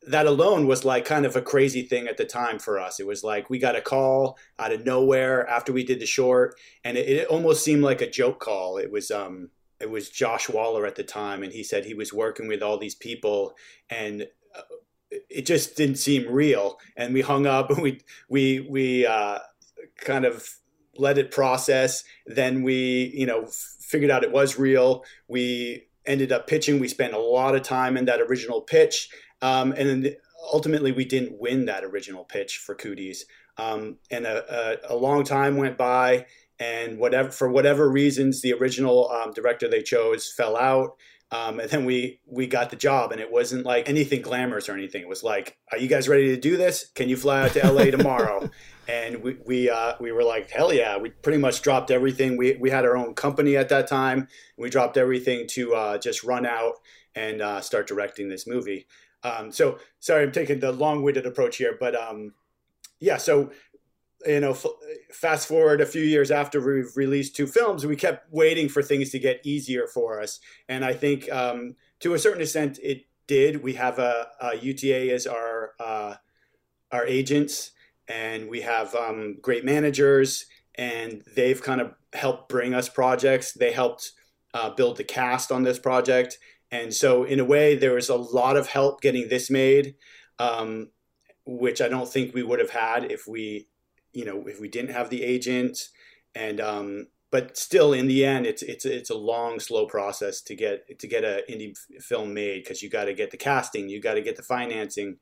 S16: that alone was like kind of a crazy thing at the time for us. It was like we got a call out of nowhere after we did the short, and it, it almost seemed like a joke call. It was um it was Josh Waller at the time, and he said he was working with all these people, and uh, it just didn't seem real. And we hung up, and we we we uh, kind of let it process. Then we you know figured out it was real. We ended up pitching. We spent a lot of time in that original pitch. Um, and then ultimately, we didn't win that original pitch for Cooties. Um, and a, a, a long time went by, and whatever for whatever reasons, the original um, director they chose fell out. Um, and then we we got the job, and it wasn't like anything glamorous or anything. It was like, "Are you guys ready to do this? Can you fly out to LA tomorrow?" and we we uh, we were like, "Hell yeah!" We pretty much dropped everything. We we had our own company at that time. We dropped everything to uh, just run out and uh, start directing this movie. Um, so sorry, I'm taking the long-winded approach here, but um, yeah. So you know, fast forward a few years after we've released two films, we kept waiting for things to get easier for us, and I think um, to a certain extent it did. We have a, a UTA as our uh, our agents, and we have um, great managers, and they've kind of helped bring us projects. They helped uh, build the cast on this project, and so in a way, there was a lot of help getting this made, um, which I don't think we would have had if we, you know, if we didn't have the agent, and um, but still in the end it's it's it's a long slow process to get to get a indie film made because you got to get the casting you got to get the financing.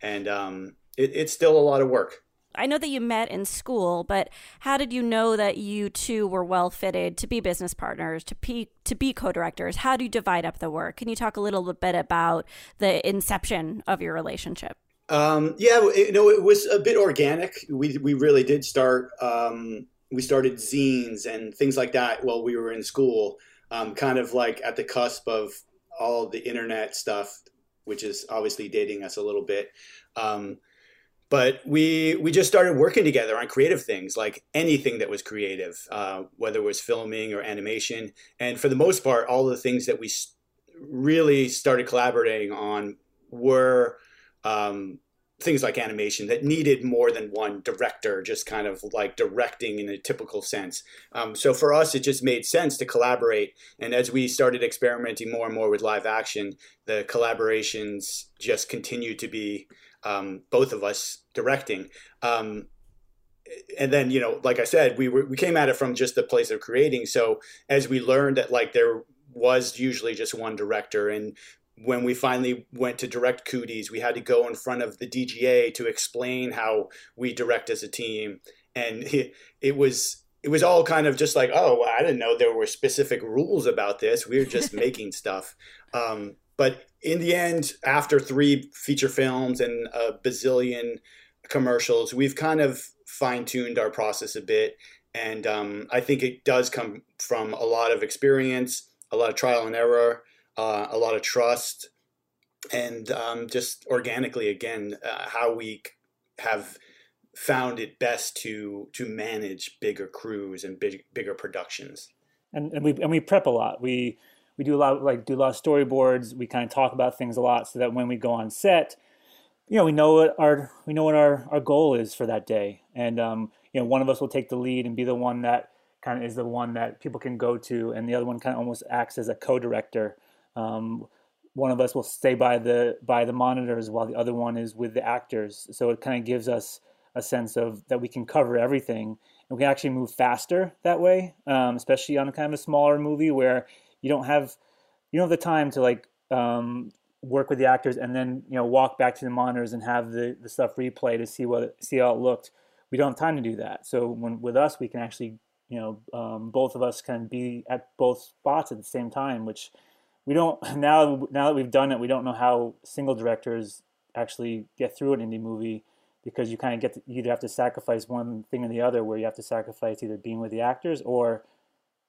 S16: And um, it, it's still a lot of work
S3: I know that you met in school, but how did you know that you two were well fitted to be business partners, to be to be co-directors? How do you divide up the work? Can you talk a little bit about the inception of your relationship?
S16: Um, yeah, you know, it was a bit organic. We we really did start. Um, we started zines and things like that while we were in school, um, kind of like at the cusp of all the internet stuff, which is obviously dating us a little bit. Um, but we we just started working together on creative things like anything that was creative uh, whether it was filming or animation. And for the most part all the things that we really started collaborating on were um, things like animation that needed more than one director just kind of like directing in a typical sense. Um, so for us it just made sense to collaborate. And as we started experimenting more and more with live action the collaborations just continued to be um, both of us directing. Um, and then, you know, like I said, we were, we came at it from just the place of creating. So as we learned that like there was usually just one director and when we finally went to direct Cooties, we had to go in front of the DGA to explain how we direct as a team. And it, it was it was all kind of just like, oh, I didn't know there were specific rules about this. We were just making stuff. Um, but in the end, after three feature films and a bazillion commercials, we've kind of fine tuned our process a bit. And um, I think it does come from a lot of experience, a lot of trial and error, uh, a lot of trust, and um, just organically, again, uh, how we have found it best to to manage bigger crews and big, bigger productions.
S6: And, and we and we prep a lot. We we do a lot of, like do a lot of storyboards. We kind of talk about things a lot so that when we go on set, you know, we know what our we know what our our goal is for that day, and um, you know, one of us will take the lead and be the one that kind of is the one that people can go to, and the other one kind of almost acts as a co-director. Um, one of us will stay by the by the monitors while the other one is with the actors. So it kind of gives us a sense of that we can cover everything and we can actually move faster that way, um, especially on a kind of a smaller movie where you don't have you don't have the time to like um, work with the actors and then you know walk back to the monitors and have the, the stuff replay to see what see how it looked. We don't have time to do that. So when with us, we can actually you know um, both of us can be at both spots at the same time, which we don't now. Now that we've done it, we don't know how single directors actually get through an indie movie because you kind of get to, you either have to sacrifice one thing or the other, where you have to sacrifice either being with the actors or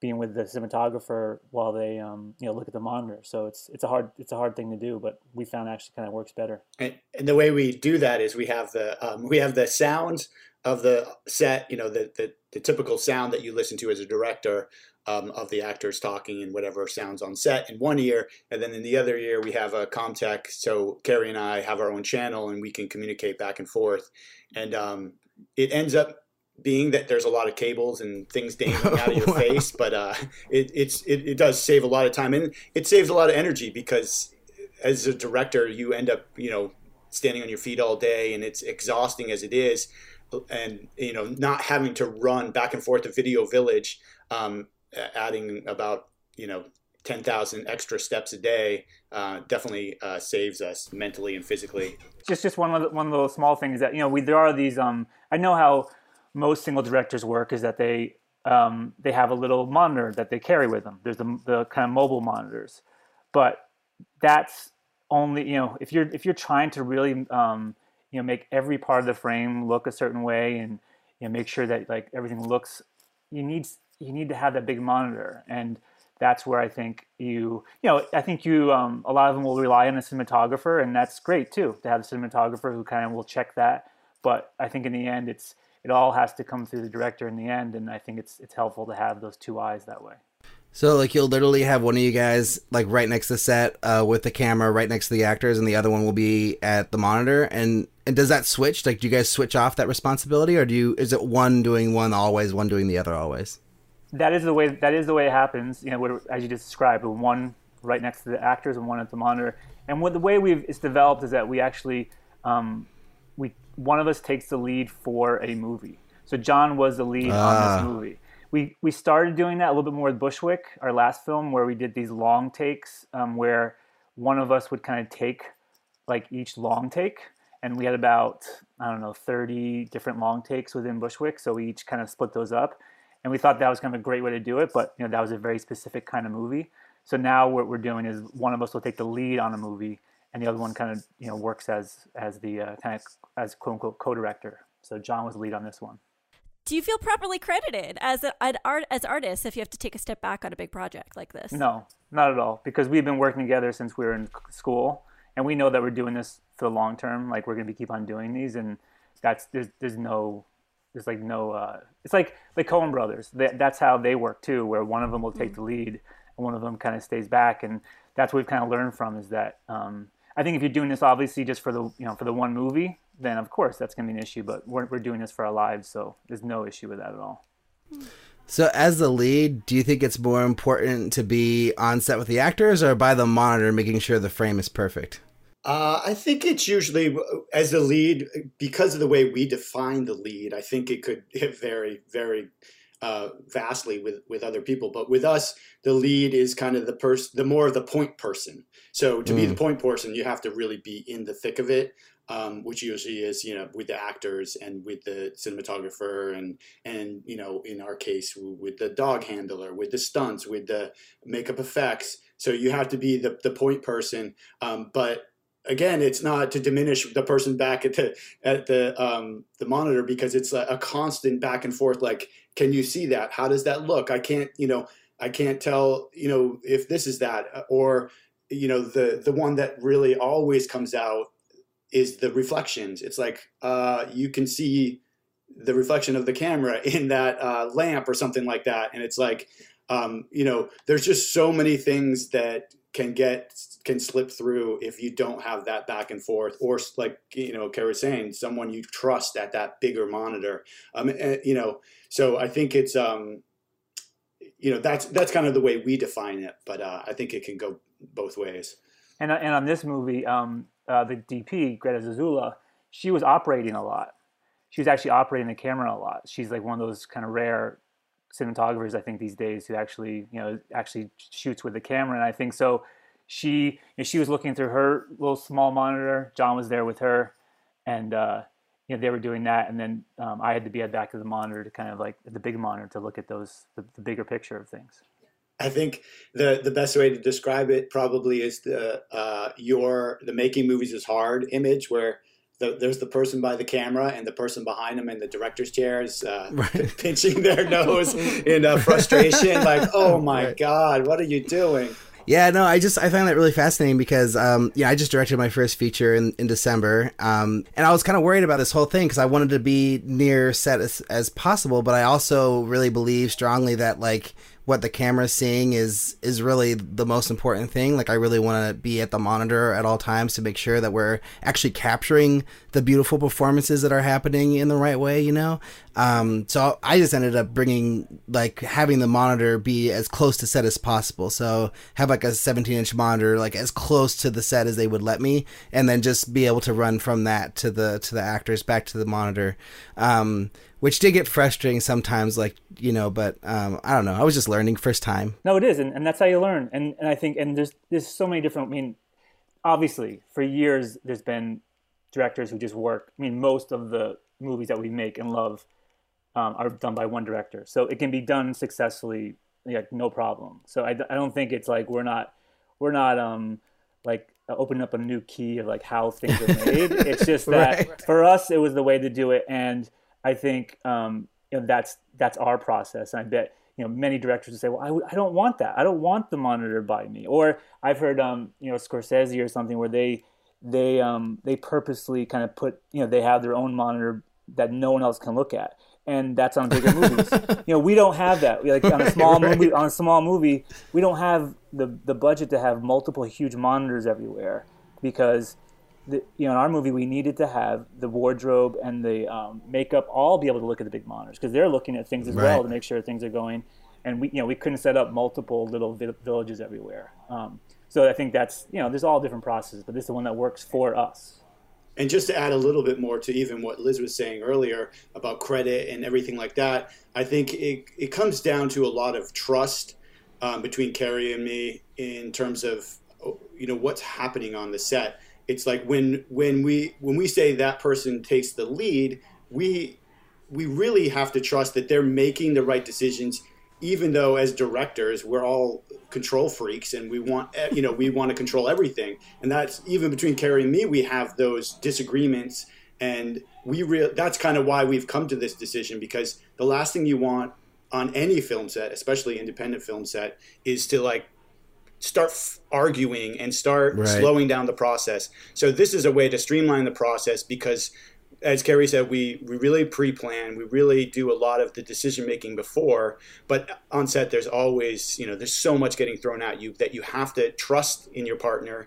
S6: being with the cinematographer while they um, you know look at the monitor. So it's it's a hard it's a hard thing to do, but we found actually kind of works better.
S16: And, and the way we do that is we have the um, we have the sound of the set, you know, the, the the typical sound that you listen to as a director um, of the actors talking and whatever sounds on set in one ear, and then in the other ear we have a Comtek. So Cary and I have our own channel, and we can communicate back and forth, and um, it ends up being that there's a lot of cables and things dangling out of your wow. face, but uh, it, it's it, it does save a lot of time and it saves a lot of energy because as a director you end up you know standing on your feet all day and it's exhausting as it is and you know not having to run back and forth to video village um, adding about you know 10,000 extra steps a day uh, definitely uh, saves us mentally and physically.
S6: Just just one of the, one of those small things that you know we there are these um I know how most single directors work is that they um, they have a little monitor that they carry with them. There's the, the kind of mobile monitors, but that's only you know if you're if you're trying to really um, you know make every part of the frame look a certain way and you know make sure that like everything looks you need you need to have that big monitor. And that's where I think you you know I think you um, a lot of them will rely on a cinematographer and that's great too to have a cinematographer who kind of will check that. But I think in the end it's it all has to come through the director in the end, and I think it's it's helpful to have those two eyes that way.
S5: So like you'll literally have one of you guys like right next to the set uh, with the camera right next to the actors, and the other one will be at the monitor. And and does that switch? Like, do you guys switch off that responsibility, or do you is it one doing one always, one doing the other always?
S6: That is the way. That is the way it happens. You know, what, as you just described, one right next to the actors and one at the monitor. And what the way we've it's developed is that we actually um, we one of us takes the lead for a movie. So John was the lead on
S5: Ah.
S6: this movie. We we started doing that a little bit more with Bushwick, our last film, where we did these long takes, um, where one of us would kind of take like each long take, and we had about I don't know thirty different long takes within Bushwick, so we each kind of split those up, and we thought that was kind of a great way to do it. But you know that was a very specific kind of movie. So now what we're doing is one of us will take the lead on a movie, and the other one kind of you know works as as the uh, kind of as quote unquote co-director. So John was the lead on this one.
S3: Do you feel properly credited as a, an art as artists if you have to take a step back on a big project like this?
S6: No, not at all. Because we've been working together since we were in school, and we know that we're doing this for the long term. Like we're going to keep on doing these, and that's there's, there's no there's like no uh, it's like the Coen Brothers. That's how they work too, where one of them will take the lead and one of them kind of stays back, and that's what we've kind of learned from is that um, I think if you're doing this obviously just for the you know for the one movie, then of course that's going to be an issue. But we're we're doing this for our lives, so there's no issue with that at all.
S5: So, as the lead, do you think it's more important to be on set with the actors or by the monitor, making sure the frame is perfect?
S16: Uh, I think it's usually as the lead because of the way we define the lead. I think it could vary very uh, vastly with with other people, but with us, the lead is kind of the person, the more of the point person. So to be
S5: Mm.
S16: the point person, you have to really be in the thick of it, um, which usually is you know with the actors and with the cinematographer and and you know in our case with the dog handler, with the stunts, with the makeup effects. So you have to be the the point person, um, but again, it's not to diminish the person back at the at the um, the monitor because it's a, a constant back and forth. Like, can you see that? How does that look? I can't, you know, I can't tell, you know, if this is that or you know the the one that really always comes out is the reflections. It's like uh, you can see the reflection of the camera in that uh, lamp or something like that, and it's like um, you know, there's just so many things that can get can slip through if you don't have that back and forth, or like you know, Kara saying, someone you trust at that bigger monitor. Um, and, you know, so I think it's um, you know, that's that's kind of the way we define it, but uh, I think it can go both ways.
S6: And and on this movie, um, uh, the DP Greta Zozula, she was operating a lot. She was actually operating the camera a lot. She's like one of those kind of rare cinematographers I think these days who actually you know actually shoots with the camera. And I think so. She you know, she was looking through her little small monitor. John was there with her, and uh, you know they were doing that. And then um, I had to be at the back of the monitor to kind of like the big monitor to look at those the, the bigger picture of things.
S16: I think the the best way to describe it probably is the uh, your the making movies is hard image where the, there's the person by the camera and the person behind them in the director's chair is uh, pinching their nose in uh, frustration, like, "Oh my
S5: Right.
S16: god, what are you doing?"
S5: Yeah, no, I just I find that really fascinating because um, yeah, I just directed my first feature in, in December, um, and I was kind of worried about this whole thing because I wanted to be near set as, as possible, but I also really believe strongly that like what the camera's seeing is is really the most important thing. Like I really want to be at the monitor at all times to make sure that we're actually capturing the beautiful performances that are happening in the right way, you know. Um, so I just ended up bringing like having the monitor be as close to set as possible. So have like a 17 inch monitor, like as close to the set as they would let me, and then just be able to run from that to the to the actors back to the monitor. Um, which did get frustrating sometimes, like you know, but um, I don't know. I was just learning first time.
S6: No, it is, and, and that's how you learn. And and I think and there's there's so many different. I mean, obviously, for years there's been directors who just work. I mean, most of the movies that we make and love um, are done by one director, so it can be done successfully, like no problem. So I, I don't think it's like we're not we're not um like opening up a new key of like how things are made. it's just that
S5: Right.
S6: for us it was the way to do it, and I think um, you know that's that's our process. And I bet you know many directors would say, "Well, I, w- I don't want that. I don't want the monitor by me." Or I've heard um, you know Scorsese or something where they they um, they purposely kind of put you know they have their own monitor that no one else can look at. and that's on bigger movies. You know, we don't have that. Like on a small
S5: Right.
S6: movie, on a small movie, we don't have the the budget to have multiple huge monitors everywhere because. The, you know, in our movie, we needed to have the wardrobe and the um, makeup all be able to look at the big monitors because they're looking at things as well to make sure things are going. And we, you know, we couldn't set up multiple little vi- villages everywhere. Um, so I think that's, you know, there's all different processes, but this is the one that works for us.
S16: And just to add a little bit more to even what Liz was saying earlier about credit and everything like that, I think it, it comes down to a lot of trust um, between Cary and me in terms of you know what's happening on the set. It's like when when we when we say that person takes the lead, we we really have to trust that they're making the right decisions even though as directors we're all control freaks and we want eh, you know we want to control everything. And that's even between Cary and me we have those disagreements and we real that's kind of why we've come to this decision because the last thing you want on any film set especially independent film set is to like start f- arguing and start
S5: Right.
S16: slowing down the process so this is a way to streamline the process because as Cary said, we, we really pre-plan. We really do a lot of the decision making before. But on set, there's always, you know, there's so much getting thrown at you that you have to trust in your partner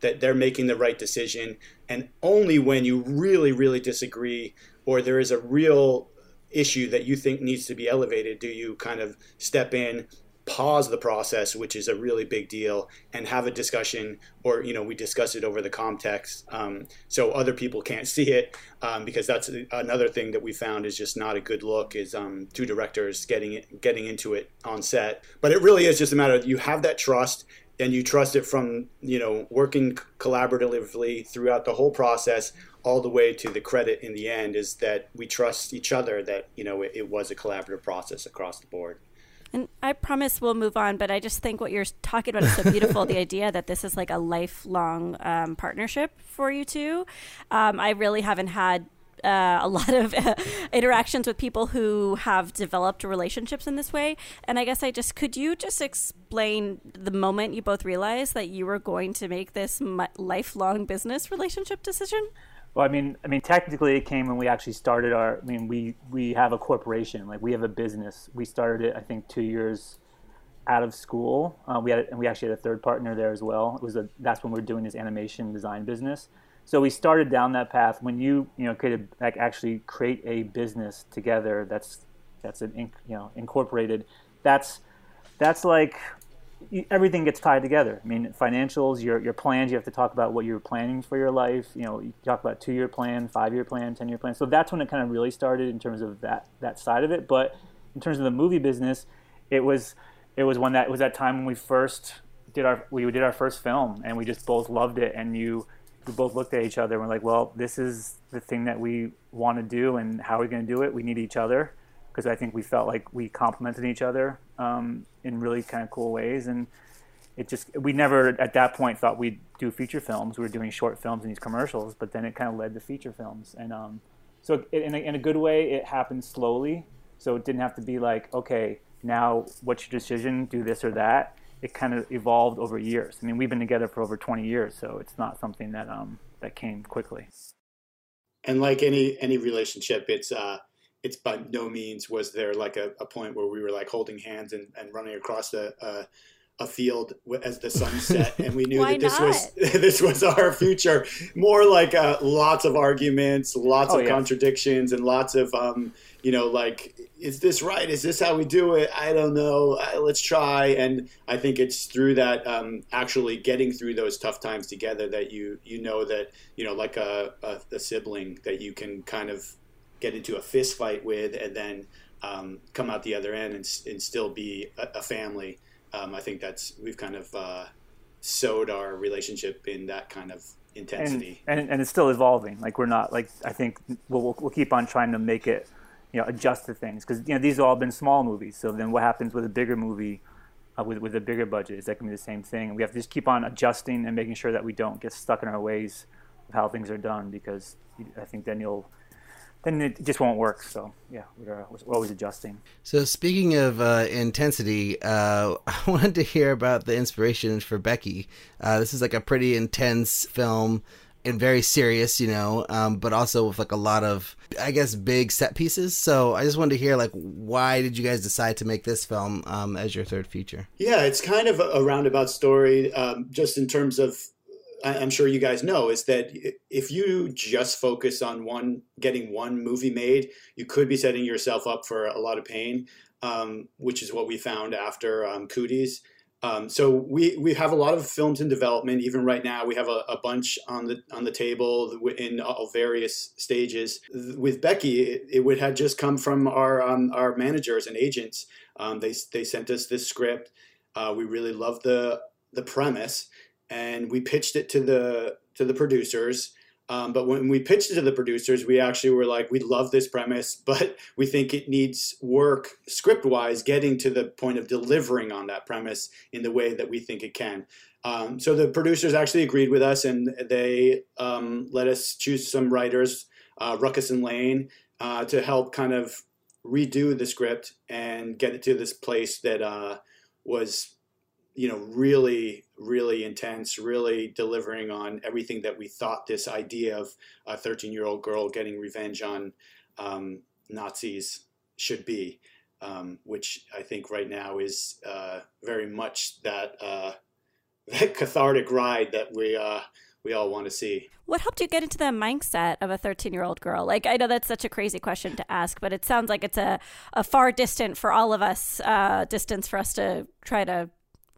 S16: that they're making the right decision. And only when you really, really disagree or there is a real issue that you think needs to be elevated do you kind of step in pause the process which is a really big deal and have a discussion or you know we discuss it over the context um, so other people can't see it um, because that's another thing that we found is just not a good look is um, two directors getting it getting into it on set. But it really is just a matter of you have that trust and you trust it from you know working collaboratively throughout the whole process all the way to the credit in the end is that we trust each other that you know it, it was a collaborative process across the board
S3: And I promise we'll move on, but I just think what you're talking about is so beautiful. the idea that this is like a lifelong um, partnership for you two. Um, I really haven't had uh, a lot of uh, interactions with people who have developed relationships in this way. And I guess I just could you just explain the moment you both realized that you were going to make this lifelong business relationship decision?
S6: Well, I mean, I mean, technically, it came when we actually started our. I mean, we we have a corporation, like we have a business. We started it, I think, two years out of school. Uh, we had, and we actually had a third partner there as well. It was a. That's when we were doing this animation design business. So we started down that path. When you you know created like actually create a business together, that's that's an you know incorporated. That's that's like everything gets tied together. I mean, financials, your your plans. You have to talk about what you're planning for your life. You know, you talk about two year plan, five year plan, ten year plan. So that's when it kind of really started in terms of that that side of it. But in terms of the movie business, it was it was when that was that time when we first did our we did our first film, and we just both loved it. And you we both looked at each other and we're like, well, this is the thing that we want to do, and how are we going to do it? We need each other because I think we felt like we complemented each other um, in really kind of cool ways. And it just we never at that point thought we'd do feature films. We were doing short films and these commercials, but then it kind of led to feature films. And um, so it, in, a, in a good way, it happened slowly. So it didn't have to be like, okay, now what's your decision? Do this or that. It kind of evolved over years. I mean, we've been together for over 20 years, so it's not something that um, that came quickly.
S16: and like any any relationship it's uh it's by no means was there like a, a point where we were like holding hands and, and running across a, a a field as the sun set and we knew that this was this was our future. More like uh, lots of arguments lots
S6: Oh,
S16: of
S6: yeah.
S16: contradictions and lots of um you know like is this right? Is this how we do it? I don't know. Uh, let's try. And i think it's through that um, actually getting through those tough times together that you you know that you know like a, a, a sibling that you can kind of get into a fist fight with and then um, come out the other end and, and still be a, a family um, i think that's we've kind of uh, sowed our relationship in that kind of intensity
S6: and and it's still evolving. Like we're not like I think we'll we'll, we'll keep on trying to make it, you know, adjust to things because you know these have all been small movies. So then what happens with a bigger movie, uh, with with a bigger budget? Is that to be the same thing? And we have to just keep on adjusting and making sure that we don't get stuck in our ways of how things are done because I think then you'll then it just won't work. So yeah, we're, we're always adjusting.
S5: So speaking of uh, intensity, uh, I wanted to hear about the inspiration for Becky. Uh, this is like a pretty intense film. and very serious, you know, um, but also with like a lot of, I guess, big set pieces. So I just wanted to hear, like, why did you guys decide to make this film um, as your third feature?
S16: Yeah, it's kind of a roundabout story, um, just in terms of, I'm sure you guys know, is that if you just focus on one, getting one movie made, you could be setting yourself up for a lot of pain, um, which is what we found after um, Cooties. Um, so we we have a lot of films in development. Even right now, we have a, a bunch on the on the table in all various stages. With Becky, it, it would had just come from our um, our managers and agents. Um, they they sent us this script. Uh, we really loved the the premise, and we pitched it to the to the producers. Um, but when we pitched it to the producers, we actually were like, we love this premise, but we think it needs work script wise, getting to the point of delivering on that premise in the way that we think it can. Um, so the producers actually agreed with us and they um, let us choose some writers, uh, Ruckus and Lane, uh, to help kind of redo the script and get it to this place that uh, was you know, really, really intense, really delivering on everything that we thought this idea of a 13 year old girl getting revenge on um, Nazis should be, um, which I think right now is uh, very much that, uh, that cathartic ride that we, uh, we all want to see.
S3: What helped you get into the mindset of a 13 year old girl? Like, I know that's such a crazy question to ask, but it sounds like it's a, a far distant for all of us, uh, distance for us to try to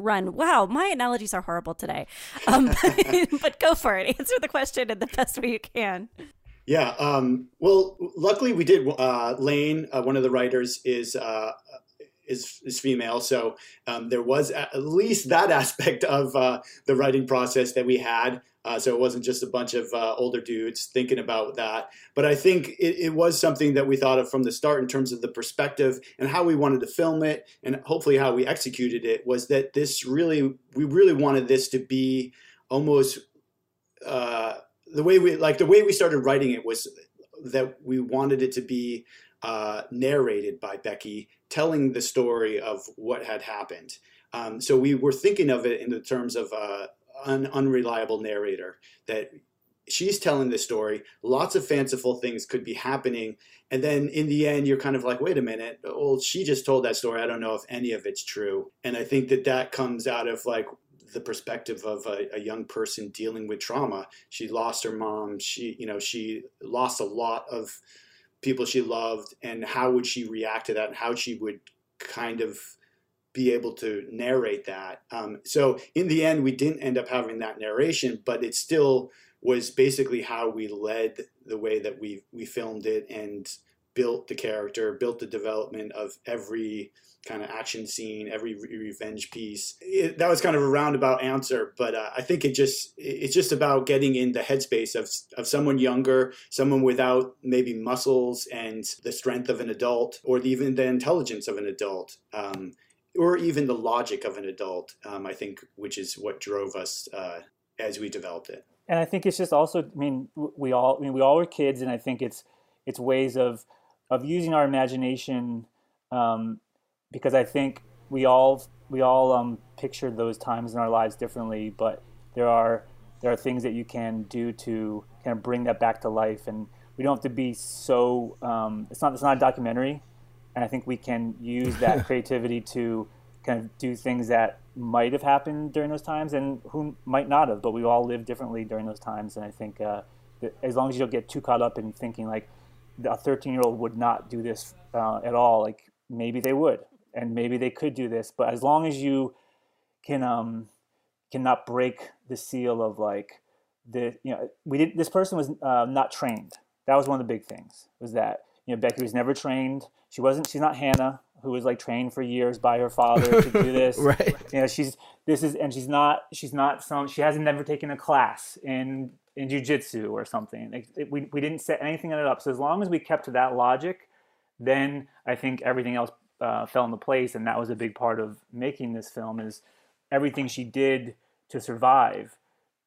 S3: run. Wow, my analogies are horrible today. Um, but, go for it. Answer the question in the best way you can.
S16: Yeah. Um, well, luckily we did. Uh, Lane, uh, one of the writers, is uh, is is female, so um, there was at least that aspect of uh, the writing process that we had. Uh, so it wasn't just a bunch of uh, older dudes thinking about that. But I think it, it, was something that we thought of from the start in terms of the perspective and how we wanted to film it, and hopefully how we executed it. Was that this really we really wanted this to be almost uh, the way we like the way we started writing it was that we wanted it to be uh, narrated by Becky, telling the story of what had happened. Um, so we were thinking of it in the terms of uh, an unreliable narrator that she's telling the story. Lots of fanciful things could be happening, and then in the end, you're kind of like, wait a minute. Well, she just told that story. I don't know if any of it's true. And I think that that comes out of like the perspective of a, a, young person dealing with trauma. She lost her mom. She, you know, she lost a lot of people she loved and how would she react to that and how she would kind of be able to narrate that. Um, so in the end, we didn't end up having that narration, but it still was basically how we led the way that we we filmed it and built the character, built the development of every kind of action scene, every revenge piece. It, that was kind of a roundabout answer, but uh, I think it just it's just about getting in the headspace of of someone younger, someone without maybe muscles and the strength of an adult, or even the intelligence of an adult. Um, or even the logic of an adult, um, I think, which is what drove us uh, as we developed it.
S6: And I think it's just also, I mean, we all, I mean, we all were kids, and I think it's it's ways of of using our imagination um, because I think we all we all um, pictured those times in our lives differently, but there are there are things that you can do to kind of bring that back to life, and we don't have to be so. Um, it's not it's not a documentary, and I think we can use that creativity to kind of do things that might have happened during those times, and who might not have, but we all lived differently during those times, and I think uh, as long as you don't get too caught up in thinking like a 13 year old would not do this uh, at all, like maybe they would and maybe they could do this but as long as you can um cannot break the seal of like the you know we did this person was uh, not trained. That was one of the big things was that you know Becky was never trained. She wasn't she's not Hanna who was like trained for years by her father to do this.
S5: Right.
S6: You know she's this is and she's not she's not some she hasn't never taken a class in in jiu-jitsu or something. It, it, we, we didn't set anything in it up. So as long as we kept to that logic then i think everything else uh, fell into place, and that was a big part of making this film. Is everything she did to survive,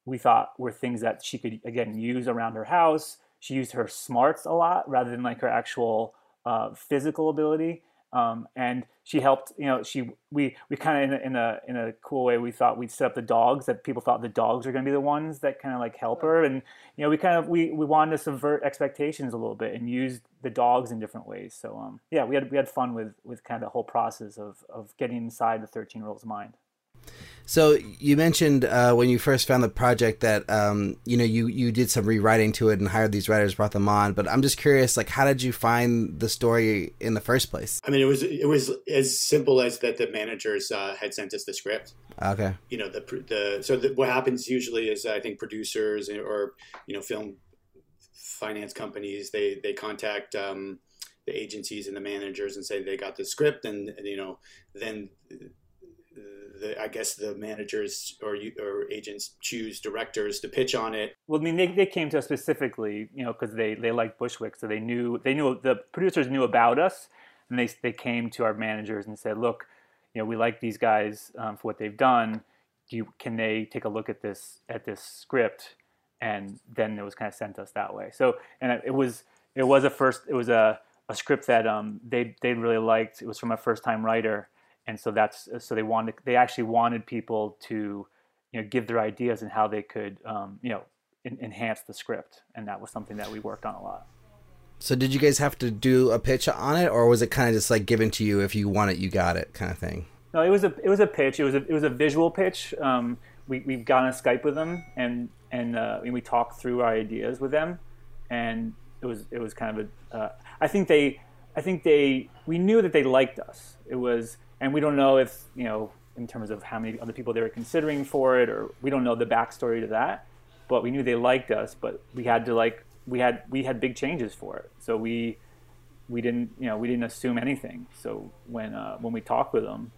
S6: we thought were things that she could again use around her house. She used her smarts a lot rather than like her actual uh, physical ability. Um, and she helped. You know, she we we kind of in, in a in a cool way. We thought we'd set up the dogs that people thought the dogs are going to be the ones that kind of like help her. And you know, we kind of we we wanted to subvert expectations a little bit and use the dogs in different ways. So um, yeah, we had we had fun with with kind of the whole process of of getting inside the thirteen year old's mind.
S5: So you mentioned uh, when you first found the project that um, you know you you did some rewriting to it and hired these writers, brought them on. But I'm just curious, like, how did you find the story in the first place?
S16: I mean, it was it was as simple as that the managers uh, had sent us the script.
S5: Okay.
S16: You know the the so the, what happens usually is I think producers or you know film finance companies they they contact. Um, the agencies and the managers and say they got the script and, and you know then the I guess the managers or or agents choose directors to pitch on it.
S6: Well, I mean, they, they came to us specifically, you know, because they they liked Bushwick, so they knew they knew the producers knew about us, and they they came to our managers and said, look, you know, we like these guys um, for what they've done. Do you, can they take a look at this at this script? And then it was kind of sent us that way. So and it was it was a first it was a a script that um, they they really liked. It was from a first time writer and so that's so they wanted they actually wanted people to you know give their ideas and how they could um, you know in, enhance the script. And that was something that we worked on a lot.
S5: So did you guys have to do a pitch on it or was it kind of just like given to you if you want it you got it kind of thing?
S6: No it was a it was a pitch. It was a it was a visual pitch. Um, we, we've got on skype with them and and, uh, and we talked through our ideas with them. And it was it was kind of a uh, I think they I think they we knew that they liked us. It was and we don't know if you know in terms of how many other people they were considering for it, or we don't know the backstory to that. But we knew they liked us, but we had to like we had we had big changes for it, so we we didn't you know we didn't assume anything. So when uh, when we talked with them,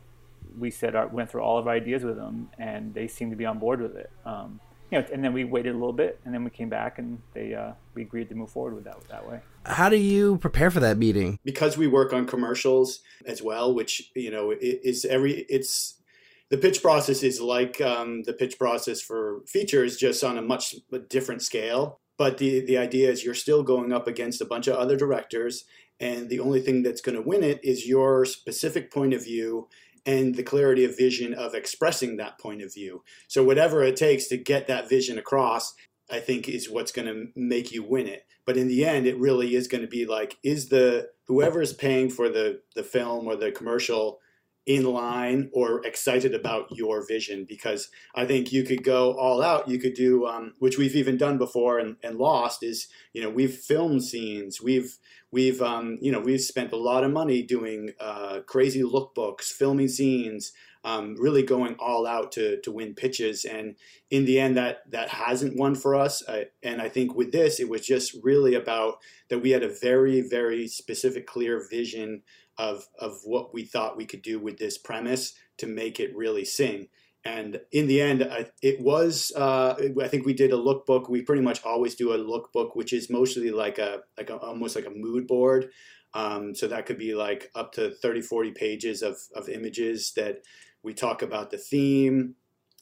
S6: we said our, went through all of our ideas with them, and they seemed to be on board with it. Um, you know, and then we waited a little bit, and then we came back, and they uh, we agreed to move forward with that that way.
S5: How do you prepare for that meeting?
S16: Because we work on commercials as well, which you know is every it's the pitch process is like um, the pitch process for features, just on a much different scale. But the the idea is you're still going up against a bunch of other directors, and the only thing that's going to win it is your specific point of view and the clarity of vision of expressing that point of view. So whatever it takes to get that vision across, I think is what's going to make you win it. But in the end, it really is going to be like, is the whoever is paying for the the film or the commercial in line or excited about your vision because I think you could go all out. You could do, um, which we've even done before and, and, lost is, you know, we've filmed scenes. We've, we've, um, you know, we've spent a lot of money doing uh, crazy lookbooks, filming scenes, um, really going all out to to win pitches. And in the end, that that hasn't won for us. and I think with this, it was just really about that we had a very very specific, clear vision of of what we thought we could do with this premise to make it really sing. And in the end, I, it was. Uh, I think we did a lookbook. We pretty much always do a lookbook, which is mostly like a like a, almost like a mood board. Um, so that could be like up to 30, 40 pages of, of images that we talk about the theme,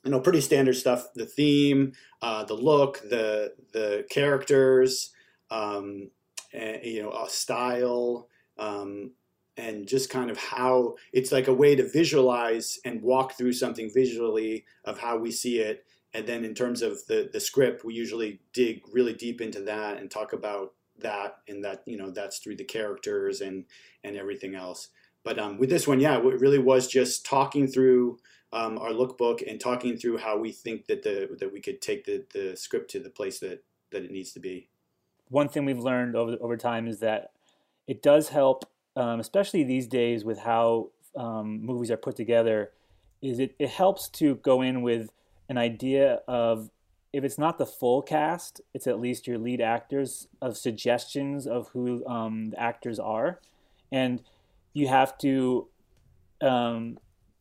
S16: you know, pretty standard stuff. The theme, uh, the look, the the characters, um, and, you know, a style, um, and just kind of how it's like a way to visualize and walk through something visually of how we see it. And then in terms of the the script, we usually dig really deep into that and talk about that, and that you know that's through the characters and and everything else. But um, with this one, yeah, it really was just talking through um, our lookbook and talking through how we think that the that we could take the, the script to the place that, that it needs to be.
S6: One thing we've learned over over time is that it does help, um, especially these days with how um, movies are put together. Is it it helps to go in with an idea of if it's not the full cast, it's at least your lead actors of suggestions of who um, the actors are, and you have to um,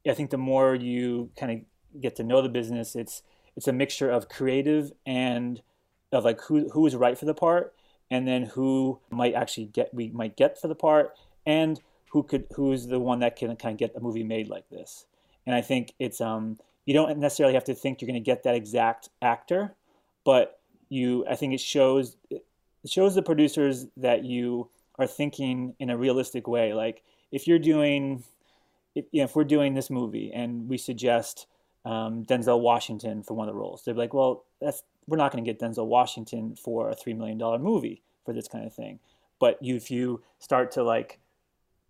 S6: I think the more you kind of get to know the business, it's it's a mixture of creative and of like who who is right for the part, and then who might actually get we might get for the part, and who could who's the one that can kind of get a movie made like this. And I think it's um you don't necessarily have to think you're going to get that exact actor, but you I think it shows it shows the producers that you are thinking in a realistic way. Like if you're doing, if, you know, if we're doing this movie and we suggest um, Denzel Washington for one of the roles, they're like, well, that's we're not going to get Denzel Washington for a three million dollar movie for this kind of thing. But you, if you start to like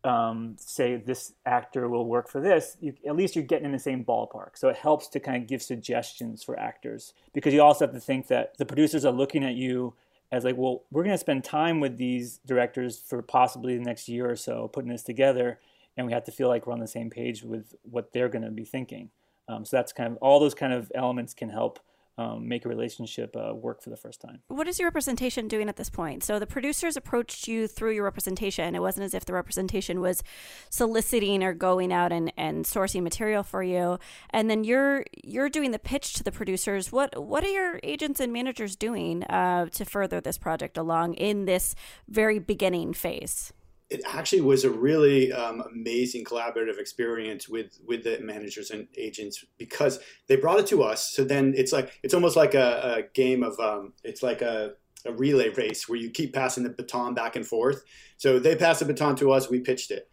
S6: um, say this actor will work for this, you, at least you're getting in the same ballpark. So it helps to kind of give suggestions for actors because you also have to think that the producers are looking at you as like, well, we're going to spend time with these directors for possibly the next year or so putting this together, and we have to feel like we're on the same page with what they're going to be thinking. Um, so that's kind of all those kind of elements can help um, make a relationship uh, work for the first time.
S3: What is your representation doing at this point? So the producers approached you through your representation. It wasn't as if the representation was soliciting or going out and, and sourcing material for you. And then you're you're doing the pitch to the producers. What what are your agents and managers doing uh, to further this project along in this very beginning phase?
S16: It actually was a really um, amazing collaborative experience with with the managers and agents because they brought it to us. So then it's like it's almost like a, a game of um, it's like a, a relay race where you keep passing the baton back and forth. So they passed the baton to us, we pitched it,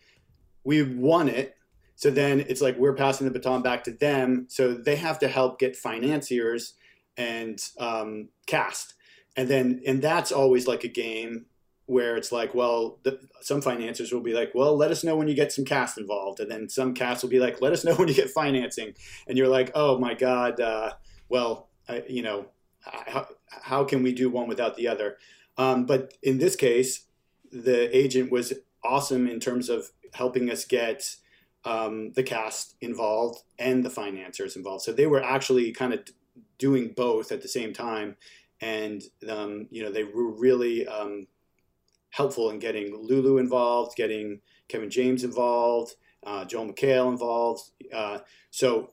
S16: we won it. So then it's like we're passing the baton back to them. So they have to help get financiers and um, cast, and then and that's always like a game where it's like, well, the, some financiers will be like, well, let us know when you get some cast involved, and then some cast will be like, let us know when you get financing, and you're like, oh my god, uh, well, I, you know, how, how can we do one without the other? Um, but in this case, the agent was awesome in terms of helping us get um, the cast involved and the financiers involved. So they were actually kind of doing both at the same time, and um, you know, they were really um, helpful in getting Lulu involved, getting Kevin James involved, uh, Joel McHale involved. Uh, so,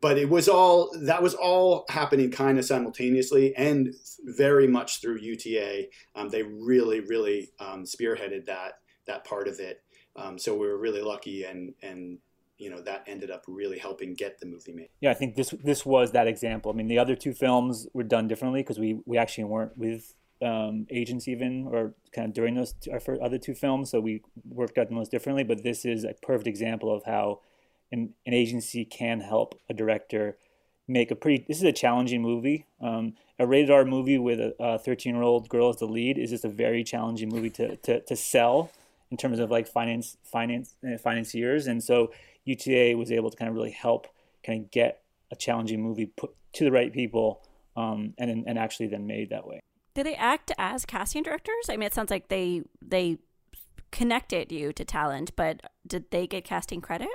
S16: but it was all that was all happening kind of simultaneously and very much through UTA. Um, they really, really um, spearheaded that that part of it. Um, so we were really lucky, and and you know that ended up really helping get the movie made.
S6: Yeah, I think this this was that example. I mean, the other two films were done differently because we we actually weren't with um, agents even or kind of during those our other two films so we worked out the most differently but this is a perfect example of how an, an agency can help a director make a pretty this is a challenging movie. Um, a rated r movie with a 13 year old girl as the lead is just a very challenging movie to, to, to sell in terms of like finance finance uh, financiers and so uta was able to kind of really help kind of get a challenging movie put to the right people um, and and actually then made that way
S3: do they act as casting directors? I mean, it sounds like they they connected you to talent, but did they get casting credit?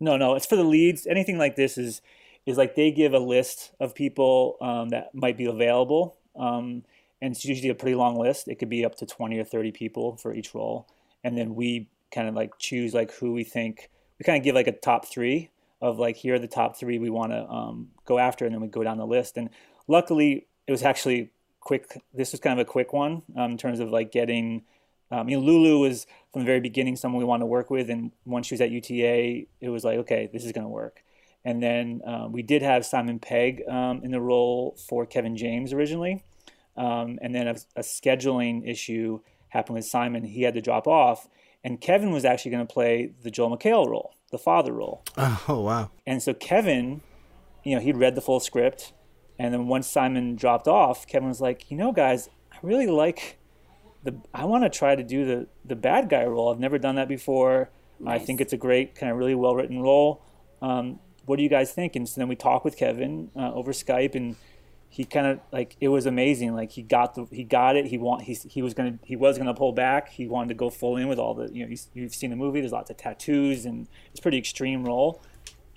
S6: No, no, it's for the leads. Anything like this is is like they give a list of people um, that might be available, um, and it's usually a pretty long list. It could be up to twenty or thirty people for each role, and then we kind of like choose like who we think. We kind of give like a top three of like here are the top three we want to um, go after, and then we go down the list. And luckily, it was actually quick. This was kind of a quick one um, in terms of like getting. Um, you know, Lulu was from the very beginning someone we wanted to work with, and once she was at UTA, it was like, okay, this is going to work. And then um, we did have Simon Pegg um, in the role for Kevin James originally, um, and then a, a, scheduling issue happened with Simon. He had to drop off, and Kevin was actually going to play the Joel McHale role, the father role.
S5: Oh wow!
S6: And so Kevin, you know, he'd read the full script and then once Simon dropped off, Kevin was like, you know, guys, I really like the. I want to try to do the the bad guy role. I've never done that before. Nice. I think it's a great kind of really well written role. Um, what do you guys think? And so then we talked with Kevin uh, over Skype, and he kind of like it was amazing. Like he got the he got it. He want he he was gonna he was gonna pull back. He wanted to go full in with all the you know you've seen the movie. There's lots of tattoos and it's pretty extreme role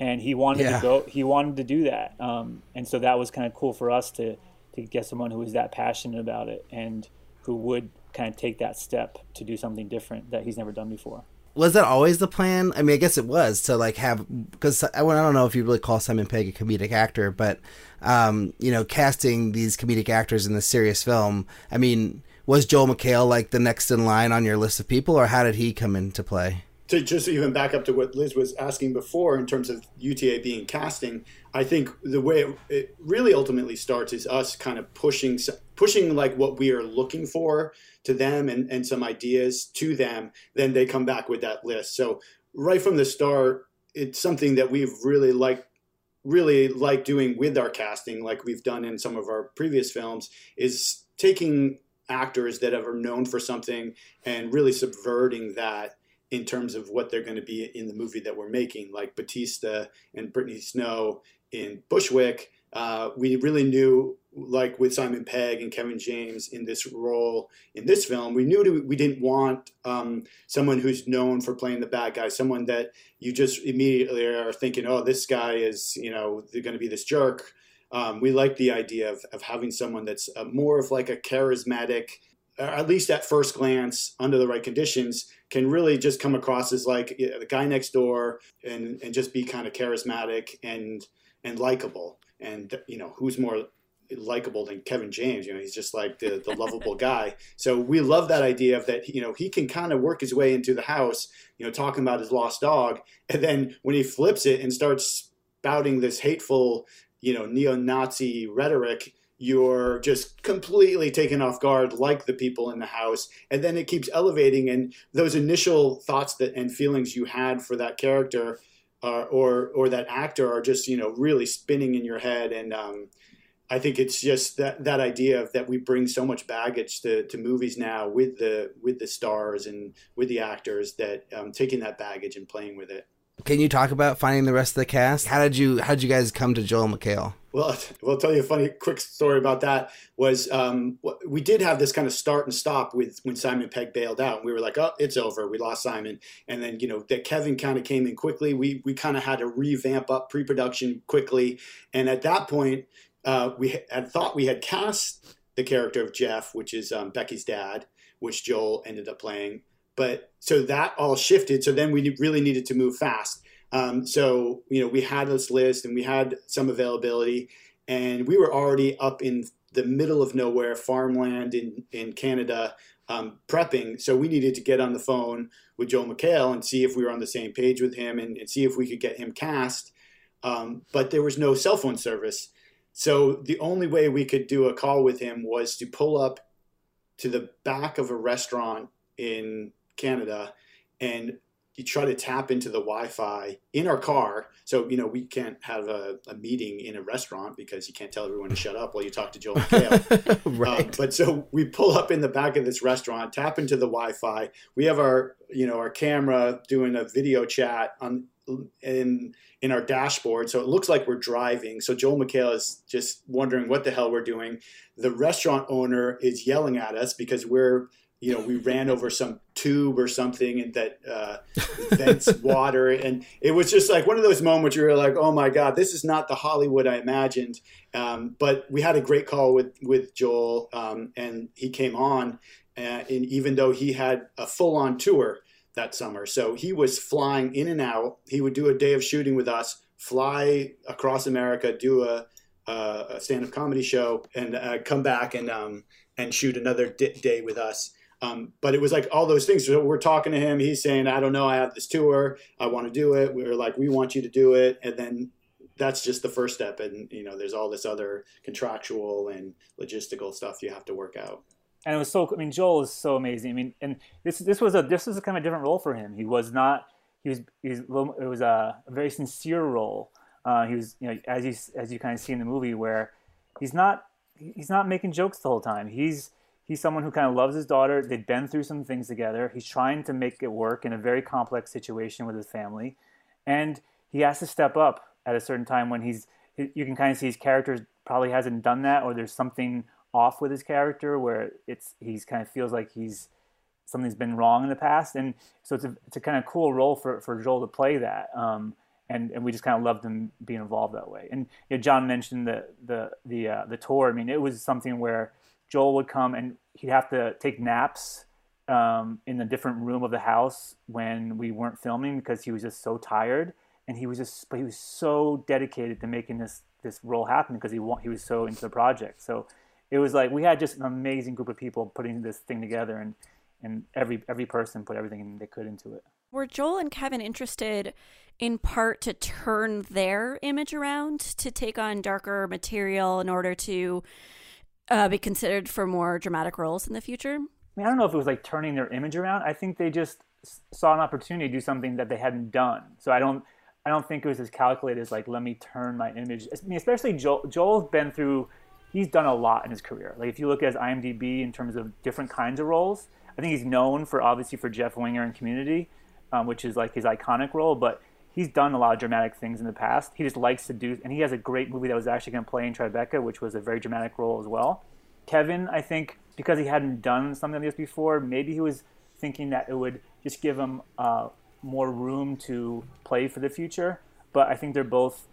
S6: and he wanted yeah. to go. He wanted to do that, um, and so that was kind of cool for us to to get someone who was that passionate about it and who would kind of take that step to do something different that he's never done before.
S5: Was that always the plan? I mean, I guess it was to like have because I, I don't know if you really call Simon Pegg a comedic actor, but um, you know, casting these comedic actors in this serious film. I mean, was Joel McHale like the next in line on your list of people, or how did he come into play?
S16: To just even back up to what Liz was asking before in terms of UTA being casting, I think the way it, really ultimately starts is us kind of pushing pushing like what we are looking for to them and, and some ideas to them. Then they come back with that list. So right from the start, it's something that we've really liked really like doing with our casting, like we've done in some of our previous films, is taking actors that are known for something and really subverting that in terms of what they're going to be in the movie that we're making, like Batista and Brittany Snow in Bushwick. Uh, we really knew, like with Simon Pegg and Kevin James in this role in this film, we knew we didn't want um, someone who's known for playing the bad guy, someone that you just immediately are thinking, oh, this guy is, you know, they're going to be this jerk. Um, we like the idea of, of having someone that's uh, more of like a charismatic, at least at first glance, under the right conditions, can really just come across as like you know, the guy next door and, and just be kind of charismatic and and likable. And you know who's more likable than Kevin James. You know, he's just like the, the lovable guy. So we love that idea of that, you know, he can kind of work his way into the house, you know, talking about his lost dog. And then when he flips it and starts spouting this hateful, you know, neo-Nazi rhetoric, you're just completely taken off guard like the people in the house and then it keeps elevating and those initial thoughts that and feelings you had for that character uh, or or that actor are just you know really spinning in your head and um, I think it's just that that idea of that we bring so much baggage to, to movies now with the with the stars and with the actors that um, taking that baggage and playing with it.
S5: Can you talk about finding the rest of the cast? How did you how did you guys come to Joel McHale?
S16: Well, we'll tell you a funny, quick story about that. Was um, we did have this kind of start and stop with when Simon Pegg bailed out, and we were like, "Oh, it's over. We lost Simon." And then you know that Kevin kind of came in quickly. We we kind of had to revamp up pre-production quickly, and at that point, uh, we had thought we had cast the character of Jeff, which is um, Becky's dad, which Joel ended up playing. But so that all shifted. So then we really needed to move fast. Um, so you know we had this list and we had some availability, and we were already up in the middle of nowhere, farmland in in Canada, um, prepping. So we needed to get on the phone with Joel McHale and see if we were on the same page with him and, and see if we could get him cast. Um, but there was no cell phone service. So the only way we could do a call with him was to pull up to the back of a restaurant in Canada and you try to tap into the Wi-Fi in our car. So you know we can't have a, a meeting in a restaurant because you can't tell everyone to shut up while you talk to Joel McHale. right. Um, but so we pull up in the back of this restaurant, tap into the Wi-Fi. We have our you know our camera doing a video chat on in in our dashboard, so it looks like we're driving. So Joel McHale is just wondering what the hell we're doing. The restaurant owner is yelling at us because we're you know, we ran over some tube or something and that uh, vents water. And it was just like one of those moments where you're like, oh my God, this is not the Hollywood I imagined. Um, but we had a great call with, with Joel um, and he came on. Uh, and even though he had a full on tour that summer, so he was flying in and out, he would do a day of shooting with us, fly across America, do a, a stand up comedy show, and uh, come back and, um, and shoot another d- day with us. Um, but it was like all those things. So we're talking to him. He's saying, I don't know. I have this tour. I want to do it. We are like, we want you to do it. And then that's just the first step. And, you know, there's all this other contractual and logistical stuff you have to work out.
S6: And it was so, I mean, Joel is so amazing. I mean, and this, this was a, this was a kind of different role for him. He was not, he was, he was it was a, very sincere role. Uh, he was, you know, as you, as you kind of see in the movie where he's not, he's not making jokes the whole time. He's, he's someone who kind of loves his daughter. They've been through some things together. He's trying to make it work in a very complex situation with his family, and he has to step up at a certain time when he's. You can kind of see his character probably hasn't done that, or there's something off with his character where it's he's kind of feels like he's something's been wrong in the past, and so it's a it's a kind of cool role for for Joel to play that. Um, and, and we just kind of loved him being involved that way. And you know, John mentioned the the the uh, the tour. I mean, it was something where Joel would come and he'd have to take naps um, in a different room of the house when we weren't filming because he was just so tired. And he was just but he was so dedicated to making this this role happen because he he was so into the project. So it was like we had just an amazing group of people putting this thing together and and every every person put everything they could into it.
S3: Were Joel and Kevin interested in part to turn their image around to take on darker material in order to uh, be considered for more dramatic roles in the future?
S6: I mean, I don't know if it was like turning their image around. I think they just saw an opportunity to do something that they hadn't done. So I don't, I don't think it was as calculated as like, let me turn my image. I mean, especially Joel. Joel's been through, he's done a lot in his career. Like if you look at his IMDb in terms of different kinds of roles, I think he's known for obviously for Jeff Winger in Community, um, which is like his iconic role, but he's done a lot of dramatic things in the past. He just likes to do, and he has a great movie that was actually going to play in Tribeca, which was a very dramatic role as well. Kevin, I think, because he hadn't done something like this before, maybe he was thinking that it would just give him uh, more room to play for the future. But I think they're both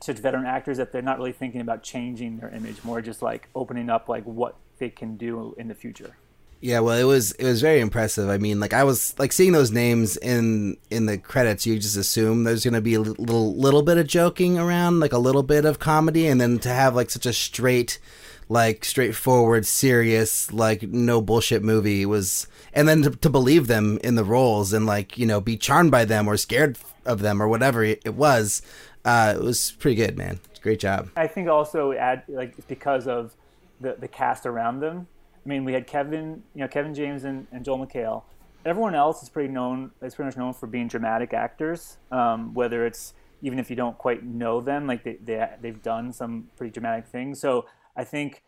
S6: such veteran actors that they're not really thinking about changing their image, more just like opening up like what they can do in the future.
S5: Yeah, well, it was it was very impressive. I mean, like I was like seeing those names in in the credits. You just assume there's going to be a little little bit of joking around, like a little bit of comedy, and then to have like such a straight, like straightforward, serious, like no bullshit movie was, and then to, to believe them in the roles and like you know be charmed by them or scared of them or whatever it was. Uh, it was pretty good, man. Great job.
S6: I think also add like because of the the cast around them I mean, we had Kevin, you know, Kevin James and, and Joel McHale. Everyone else is pretty known. Is pretty much known for being dramatic actors. Um, whether it's even if you don't quite know them, like they, they they've done some pretty dramatic things. So I think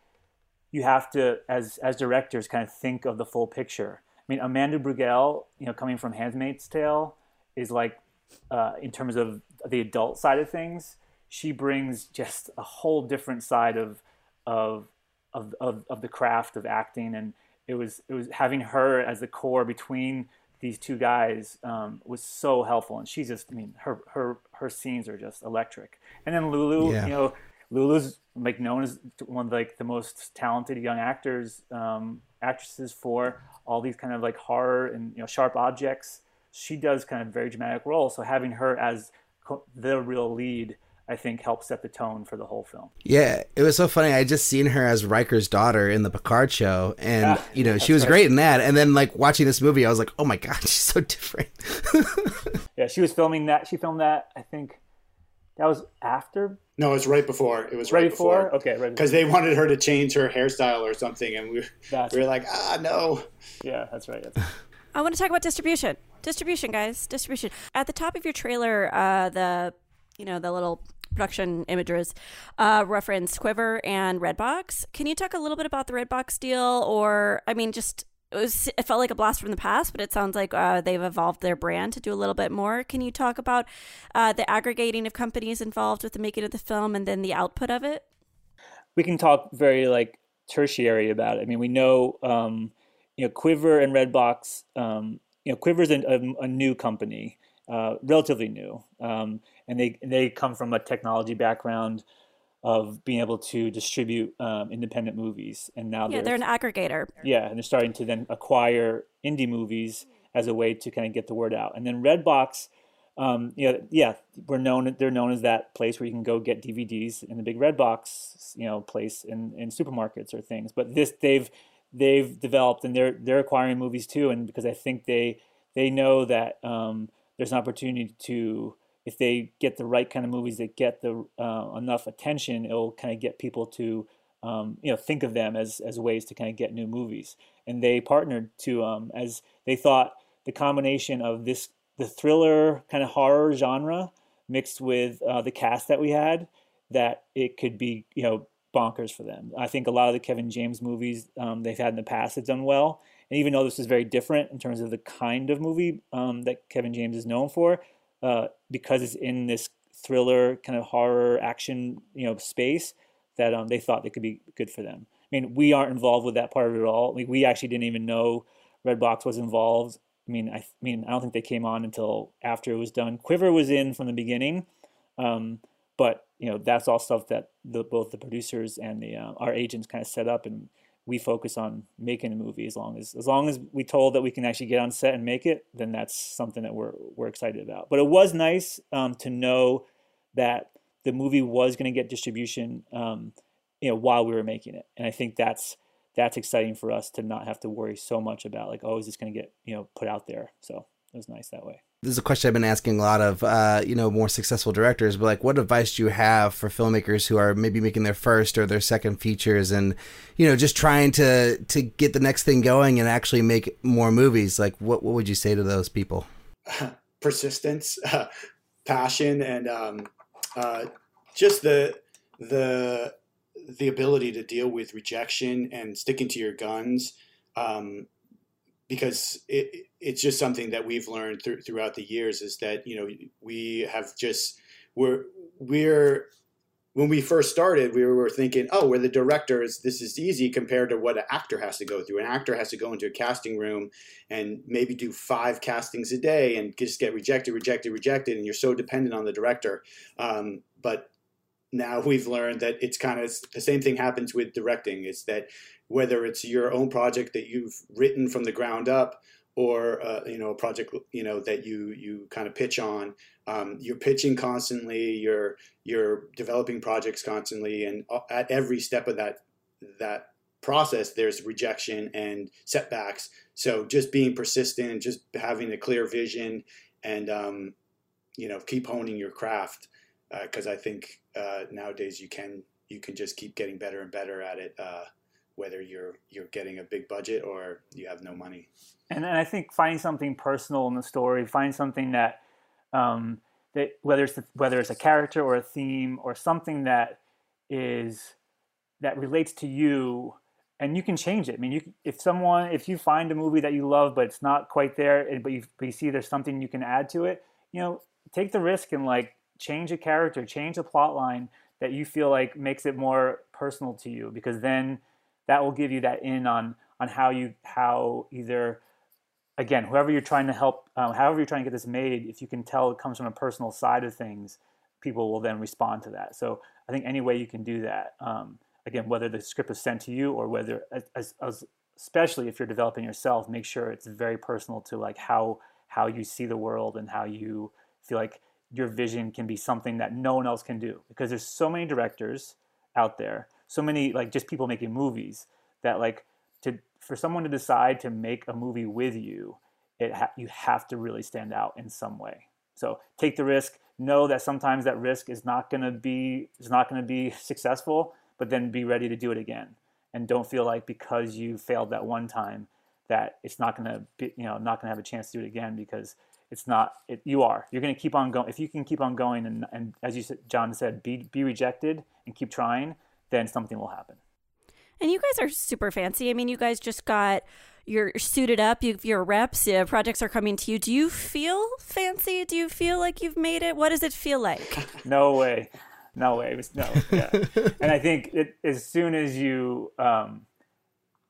S6: you have to, as as directors, kind of think of the full picture. I mean, Amanda Brugel, you know, coming from *Handmaid's Tale, is like, uh, in terms of the adult side of things, she brings just a whole different side of of of, of, of the craft of acting and it was it was having her as the core between these two guys um, was so helpful. And she's just I mean her her her scenes are just electric. And then Lulu yeah. you know Lulu's like known as one of like the most talented young actors um, actresses for all these kind of like horror and you know sharp objects. She does kind of very dramatic roles. So having her as the real lead I think helped set the tone for the whole film.
S5: Yeah, it was so funny. I just seen her as Riker's daughter in the Picard show, and yeah, you know she was right. great in that. And then like watching this movie, I was like, oh my god, she's so different.
S6: yeah, she was filming that. She filmed that. I think that was after.
S16: No, it was right before. It was right, right before?
S6: before. Okay, right.
S16: Because they wanted her to change her hairstyle or something, and we, we were like, ah, no.
S6: Yeah, that's right. That's
S3: right. I want to talk about distribution. Distribution, guys. Distribution. At the top of your trailer, uh, the you know the little production images uh, reference Quiver and Redbox. Can you talk a little bit about the Redbox deal, or I mean, just it was it felt like a blast from the past, but it sounds like uh, they've evolved their brand to do a little bit more. Can you talk about uh, the aggregating of companies involved with the making of the film and then the output of it?
S6: We can talk very like tertiary about it. I mean, we know um, you know Quiver and Redbox. Um, you know, Quiver's a, a, a new company, uh, relatively new. Um, and they they come from a technology background of being able to distribute um, independent movies, and now
S3: yeah,
S6: they're,
S3: they're an aggregator.
S6: Yeah, and they're starting to then acquire indie movies as a way to kind of get the word out. And then Redbox, um, you know, yeah, we're known. They're known as that place where you can go get DVDs in the big Redbox, you know, place in, in supermarkets or things. But this they've they've developed and they're they're acquiring movies too, and because I think they they know that um, there's an opportunity to if they get the right kind of movies that get the uh, enough attention, it'll kind of get people to um, you know think of them as as ways to kind of get new movies. And they partnered to um, as they thought the combination of this the thriller kind of horror genre mixed with uh, the cast that we had that it could be you know bonkers for them. I think a lot of the Kevin James movies um, they've had in the past have done well. And even though this is very different in terms of the kind of movie um, that Kevin James is known for, uh, because it's in this thriller kind of horror action you know space that um, they thought it could be good for them. I mean, we aren't involved with that part of it at all. Like, we actually didn't even know Redbox was involved. I mean, I, I, mean, I don't think they came on until after it was done. Quiver was in from the beginning, um, but you know that's all stuff that the, both the producers and the uh, our agents kind of set up and we focus on making a movie as long as as long as we told that we can actually get on set and make it then that's something that we're we're excited about. But it was nice um, to know that the movie was going to get distribution um, you know while we were making it. And i think that's that's exciting for us to not have to worry so much about like oh is this going to get you know put out there? So it was nice that way.
S5: This is a question I've been asking a lot of, uh, you know, more successful directors. But like, what advice do you have for filmmakers who are maybe making their first or their second features, and you know, just trying to to get the next thing going and actually make more movies? Like, what what would you say to those people?
S16: Persistence, passion, and um, uh, just the the the ability to deal with rejection and sticking to your guns. Um, because it, it's just something that we've learned th- throughout the years is that you know we have just we're we're when we first started we were thinking oh we're the directors. This is easy compared to what an actor has to go through. An actor has to go into a casting room and maybe do five castings a day and just get rejected rejected rejected and you're so dependent on the director. Um, but now we've learned that it's kind of the same thing happens with directing. Is that whether it's your own project that you've written from the ground up or uh, you know a project you know that you you kind of pitch on um, you're pitching constantly you're you're developing projects constantly and at every step of that that process there's rejection and setbacks so just being persistent just having a clear vision and um, you know keep honing your craft because uh, i think uh, nowadays you can you can just keep getting better and better at it uh, whether you're you're getting a big budget or you have no money.
S6: And then I think finding something personal in the story, find something that um, that whether it's whether it's a character or a theme or something that is that relates to you and you can change it. I mean, you if someone if you find a movie that you love but it's not quite there, but you, but you see there's something you can add to it, you know, take the risk and like change a character, change a plot line that you feel like makes it more personal to you because then that will give you that in on on how you how either again whoever you're trying to help um, however you're trying to get this made if you can tell it comes from a personal side of things people will then respond to that. So i think any way you can do that um, again whether the script is sent to you or whether as, as, especially if you're developing yourself make sure it's very personal to like how how you see the world and how you feel like your vision can be something that no one else can do. Because there's so many directors out there so many like just people making movies that like for someone to decide to make a movie with you it ha- you have to really stand out in some way. So take the risk know that sometimes that risk is not going to be is not going to be successful but then be ready to do it again. And don't feel like because you failed that one time that it's not going to be you know not going to have a chance to do it again because it's not it, you are. You're going to keep on going if you can keep on going and, and as you said john said be, be rejected and keep trying then something will happen.
S3: And you guys are super fancy. I mean, you guys just got you're suited up. You, your reps. your projects are coming to you. Do you feel fancy? Do you feel like you've made it? What does it feel like?
S6: no way, no way. It was, no, yeah. and I think it, as soon as you, um,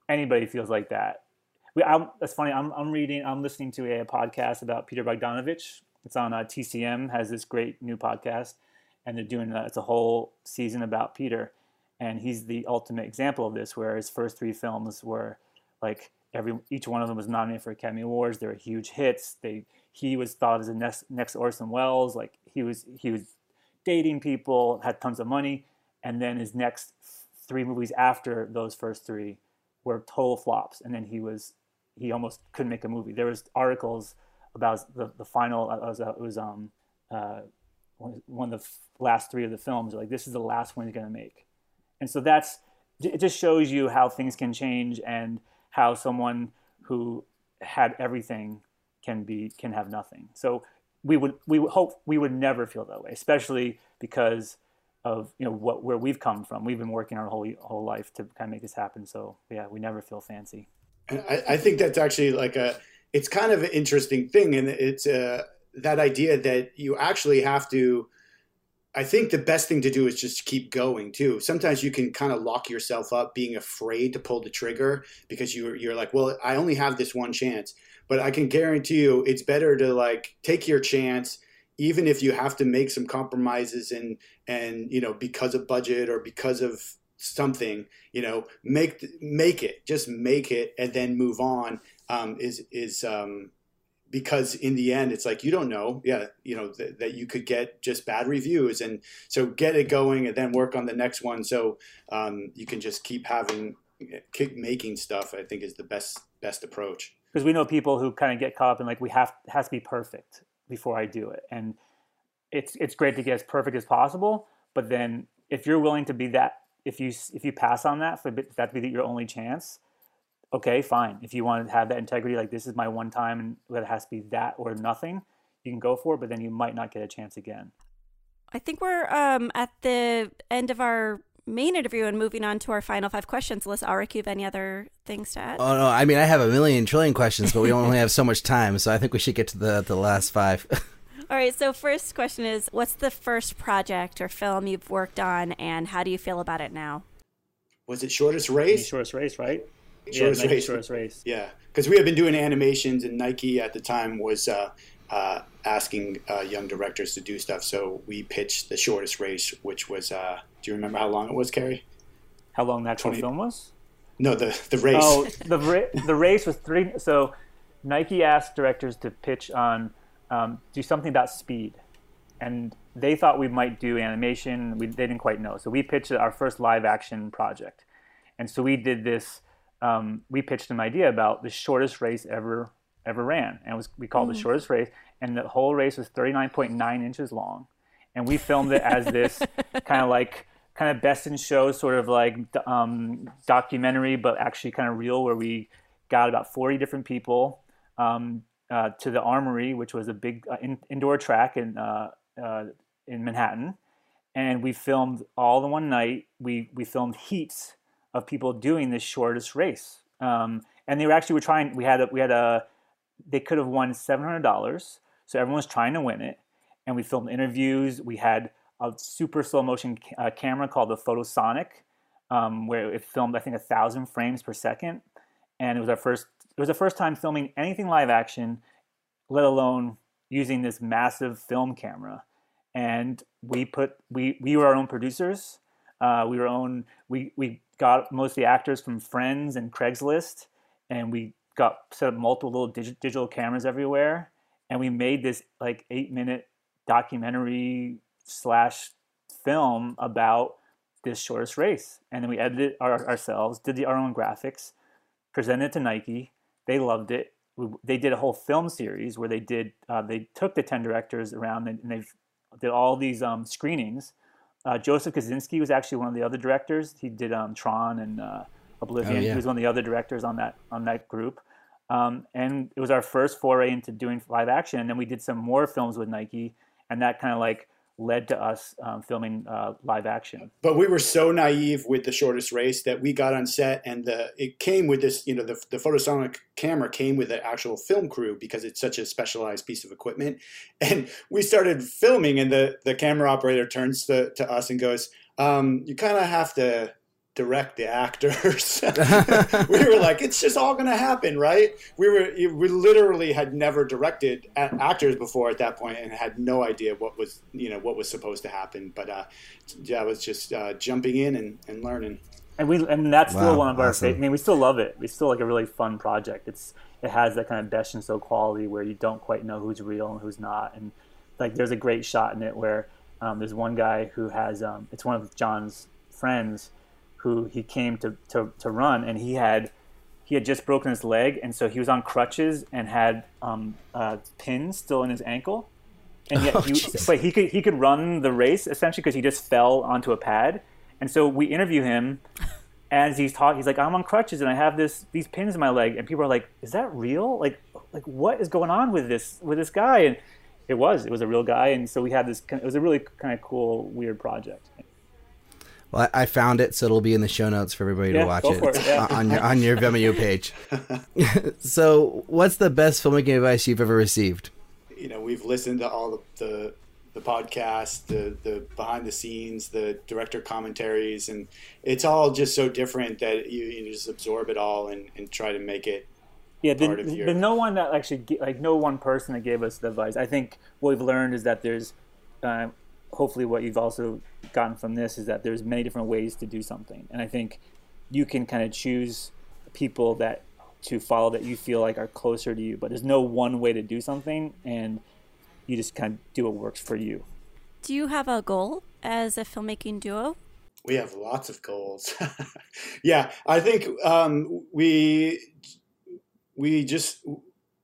S6: anybody feels like that. We, I'm, that's funny. I'm, I'm reading. I'm listening to a, a podcast about Peter Bogdanovich. It's on uh, TCM. Has this great new podcast, and they're doing uh, it's a whole season about Peter and he's the ultimate example of this where his first three films were like every each one of them was nominated for academy awards. They were huge hits. They he was thought as the next next orson welles. Like he was he was dating people had tons of money. And then his next three movies after those first three were total flops. And then he was he almost couldn't make a movie. There was articles about the, the final it was, it was um uh, one of the last three of the films. Like this is the last one he's going to make and so that's it just shows you how things can change and how someone who had everything can be can have nothing. So we would we would hope we would never feel that way, especially because of you know what where we've come from. We've been working our whole whole life to kind of make this happen. So yeah, we never feel fancy.
S16: I, I think that's actually like a it's kind of an interesting thing, and it's uh, that idea that you actually have to I think the best thing to do is just keep going too. Sometimes you can kind of lock yourself up being afraid to pull the trigger because you you're like, well, I only have this one chance. But I can guarantee you it's better to like take your chance even if you have to make some compromises and and you know because of budget or because of something, you know, make make it. Just make it and then move on um, is is um, because in the end it's like you don't know yeah you know th- that you could get just bad reviews. And so get it going and then work on the next one. So um, you can just keep having keep making stuff i think is the best best approach.
S6: Because we know people who kind of get caught up in like we have has to be perfect before I do it, and it's it's great to get as perfect as possible. But then if you're willing to be that, if you if you pass on that for that to be your only chance, okay, fine. If you want to have that integrity, like this is my one time, and it has to be that or nothing, you can go for it. But then you might not get a chance again.
S3: I think we're um, at the end of our main interview and moving on to our final five questions. Unless Alrik, you have any other things to add?
S5: Oh no, I mean I have a million trillion questions, but we only have so much time, so I think we should get to the the last five.
S3: All right. So first question is, what's the first project or film you've worked on, and how do you feel about it now?
S16: Was it shortest race?
S6: Shortest race, right?
S16: Shortest
S6: yeah,
S16: race.
S6: Shortest race.
S16: Yeah, because we had been doing animations, and Nike at the time was uh, uh, asking uh, young directors to do stuff. So we pitched the shortest race, which was. Uh, do you remember how long it was, Cary?
S6: How long that actual 20... film was?
S16: No, the the race.
S6: Oh, the ra- the race was three. So Nike asked directors to pitch on um, do something about speed, and they thought we might do animation. We they didn't quite know, so we pitched our first live action project, and so we did this. Um, we pitched an idea about the shortest race ever ever ran, and it was we called mm. the shortest race, and the whole race was 39.9 inches long, and we filmed it as this kind of like kind of best in show sort of like um, documentary, but actually kind of real, where we got about 40 different people um, uh, to the Armory, which was a big uh, in, indoor track in uh, uh, in Manhattan, and we filmed all in one night. We we filmed heats of people doing this shortest race, um, and they were actually were trying. We had a, we had a they could have won seven hundred dollars, so everyone was trying to win it, and we filmed interviews. We had a super slow motion uh, camera called the Photosonic, um, where it filmed I think a thousand frames per second, and it was our first it was the first time filming anything live action, let alone using this massive film camera. And we put we we were our own producers. Uh, we were own we we got most of the actors from Friends and Craigslist, and we got set up multiple little dig- digital cameras everywhere, and we made this like eight minute documentary slash film about this shortest race. And then we edited our, ourselves, did the, our own graphics, presented it to Nike, they loved it. They did a whole film series where they did uh, they took the ten directors around and they did all these um, screenings. Uh, Joseph Kosinski was actually one of the other directors. He did um, Tron and uh, Oblivion. Oh, yeah. He was one of the other directors on that on that group. Um, and it was our first foray into doing live action. And then we did some more films with Nike, and that kind of like led to us um, filming uh, live action.
S16: But we were so naive with the shortest race that we got on set, and the it came with this. You know, the the photosonic camera came with an actual film crew because it's such a specialized piece of equipment. And we started filming, and the the camera operator turns to, to us and goes, um, "You kind of have to." Direct the actors. we were like, it's just all going to happen, right? We were we literally had never directed actors before at that point and had no idea what was you know what was supposed to happen. But uh, yeah, I was just uh, jumping in and, and learning.
S6: And we and that's still wow, one of our. Awesome. I mean, we still love it. We still like a really fun project. It's it has that kind of best in show quality where you don't quite know who's real and who's not. And like, there's a great shot in it where um, there's one guy who has um, it's one of John's friends who he came to, to, to run, and he had he had just broken his leg, and so he was on crutches and had um, uh, pins still in his ankle. And yet, oh, he, but he could he could run the race essentially because he just fell onto a pad. And so we interview him as he's talking. He's like, "I'm on crutches and I have this these pins in my leg." And people are like, "Is that real? Like, like what is going on with this with this guy?" And it was it was a real guy. And so we had this. It was a really kind of cool, weird project.
S5: Well, I found it, so it'll be in the show notes for everybody
S6: yeah,
S5: to watch it,
S6: it yeah.
S5: on your on your Vimeo page. so, what's the best filmmaking advice you've ever received?
S16: You know, we've listened to all the the, the podcasts, the the behind the scenes, the director commentaries, and it's all just so different that you, you just absorb it all and, and try to make it.
S6: Yeah, the, your... the no one that actually like no one person that gave us the advice. I think what we've learned is that there's uh, hopefully what you've also gotten from this is that there's many different ways to do something. And i think you can kind of choose people that to follow that you feel like are closer to you but there's no one way to do something and you just kind of do what works for you.
S3: Do you have a goal as a filmmaking duo?
S16: We have lots of goals. Yeah i think um, we we just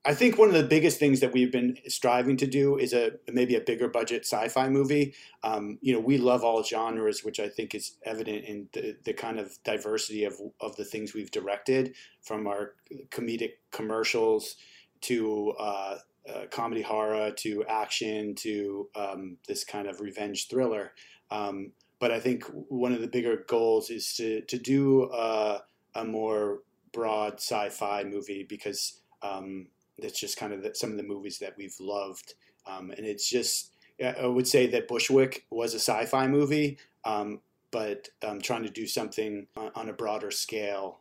S16: I think one of the biggest things that we've been striving to do is a maybe a bigger budget sci-fi movie. Um, you know, we love all genres, which I think is evident in the, the kind of diversity of of the things we've directed, from our comedic commercials to uh, uh, comedy horror to action to um, this kind of revenge thriller. Um, but I think one of the bigger goals is to to do a, a more broad sci-fi movie because um, that's just kind of the, some of the movies that we've loved, um, and it's just I would say that Bushwick was a sci-fi movie, um, but um, trying to do something on, a broader scale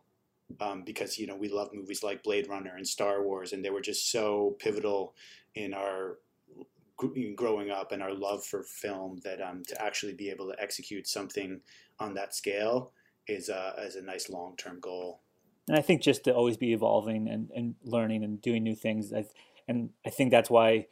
S16: um, because you know we love movies like Blade Runner and Star Wars, and they were just so pivotal in our growing up and our love for film that um, to actually be able to execute something on that scale is a, is a nice long term goal.
S6: And I think just to always be evolving and, and learning and doing new things. I, and I think that's why,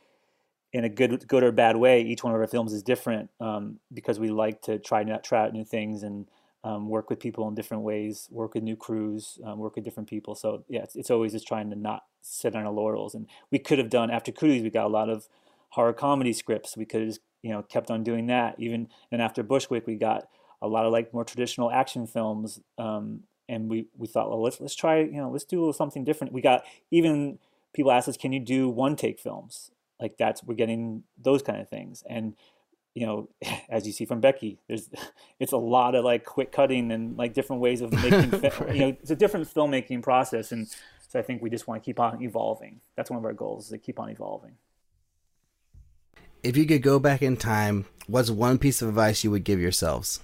S6: in a good good or bad way, each one of our films is different um, because we like to try not try out new things and um, work with people in different ways, work with new crews, um, work with different people. So yeah, it's, it's, always just trying to not sit on our laurels. And we could have done after Cooties, we got a lot of horror comedy scripts. We could have just, you know kept on doing that. Even and after Bushwick, we got a lot of like more traditional action films. Um, and we, we thought, well, let's let's try, you know, let's do something different. We got even people asked us, can you do one take films? Like that's we're getting those kind of things. And you know, as you see from Becky, there's it's a lot of like quick cutting and like different ways of making. right. You know, it's a different filmmaking process, and so I think we just want to keep on evolving. That's one of our goals: is to keep on evolving.
S5: If you could go back in time, what's one piece of advice you would give yourselves?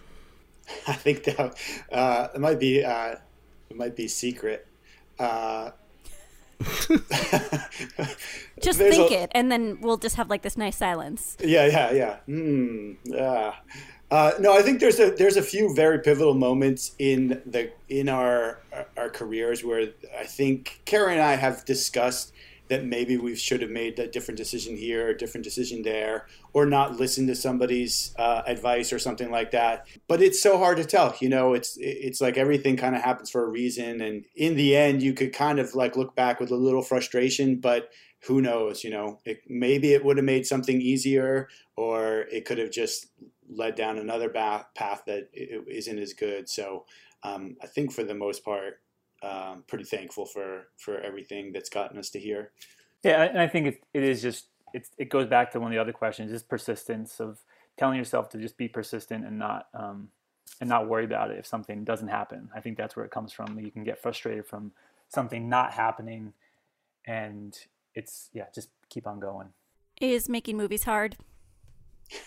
S16: I think that uh, it might be uh, it might be secret. Uh,
S3: just think a, it, and then we'll just have like this nice silence.
S16: Yeah, yeah, yeah. Mm, yeah. Uh, no, I think there's a there's a few very pivotal moments in the in our our careers where I think Karen and I have discussed that maybe we should have made a different decision here, a different decision there, or not listened to somebody's uh, advice or something like that. But it's so hard to tell. You know, it's it's like everything kind of happens for a reason, and in the end, you could kind of like look back with a little frustration, but who knows? You know, it, maybe it would have made something easier, or it could have just led down another path that isn't as good. So um, I think for the most part, um, pretty thankful for for everything that's gotten us to here.
S6: Yeah, and I think it, it is just it's, it goes back to one of the other questions, is persistence of telling yourself to just be persistent and not um, and not worry about it if something doesn't happen. I think that's where it comes from. You can get frustrated from something not happening, and it's yeah, just keep on going.
S3: Is making movies hard?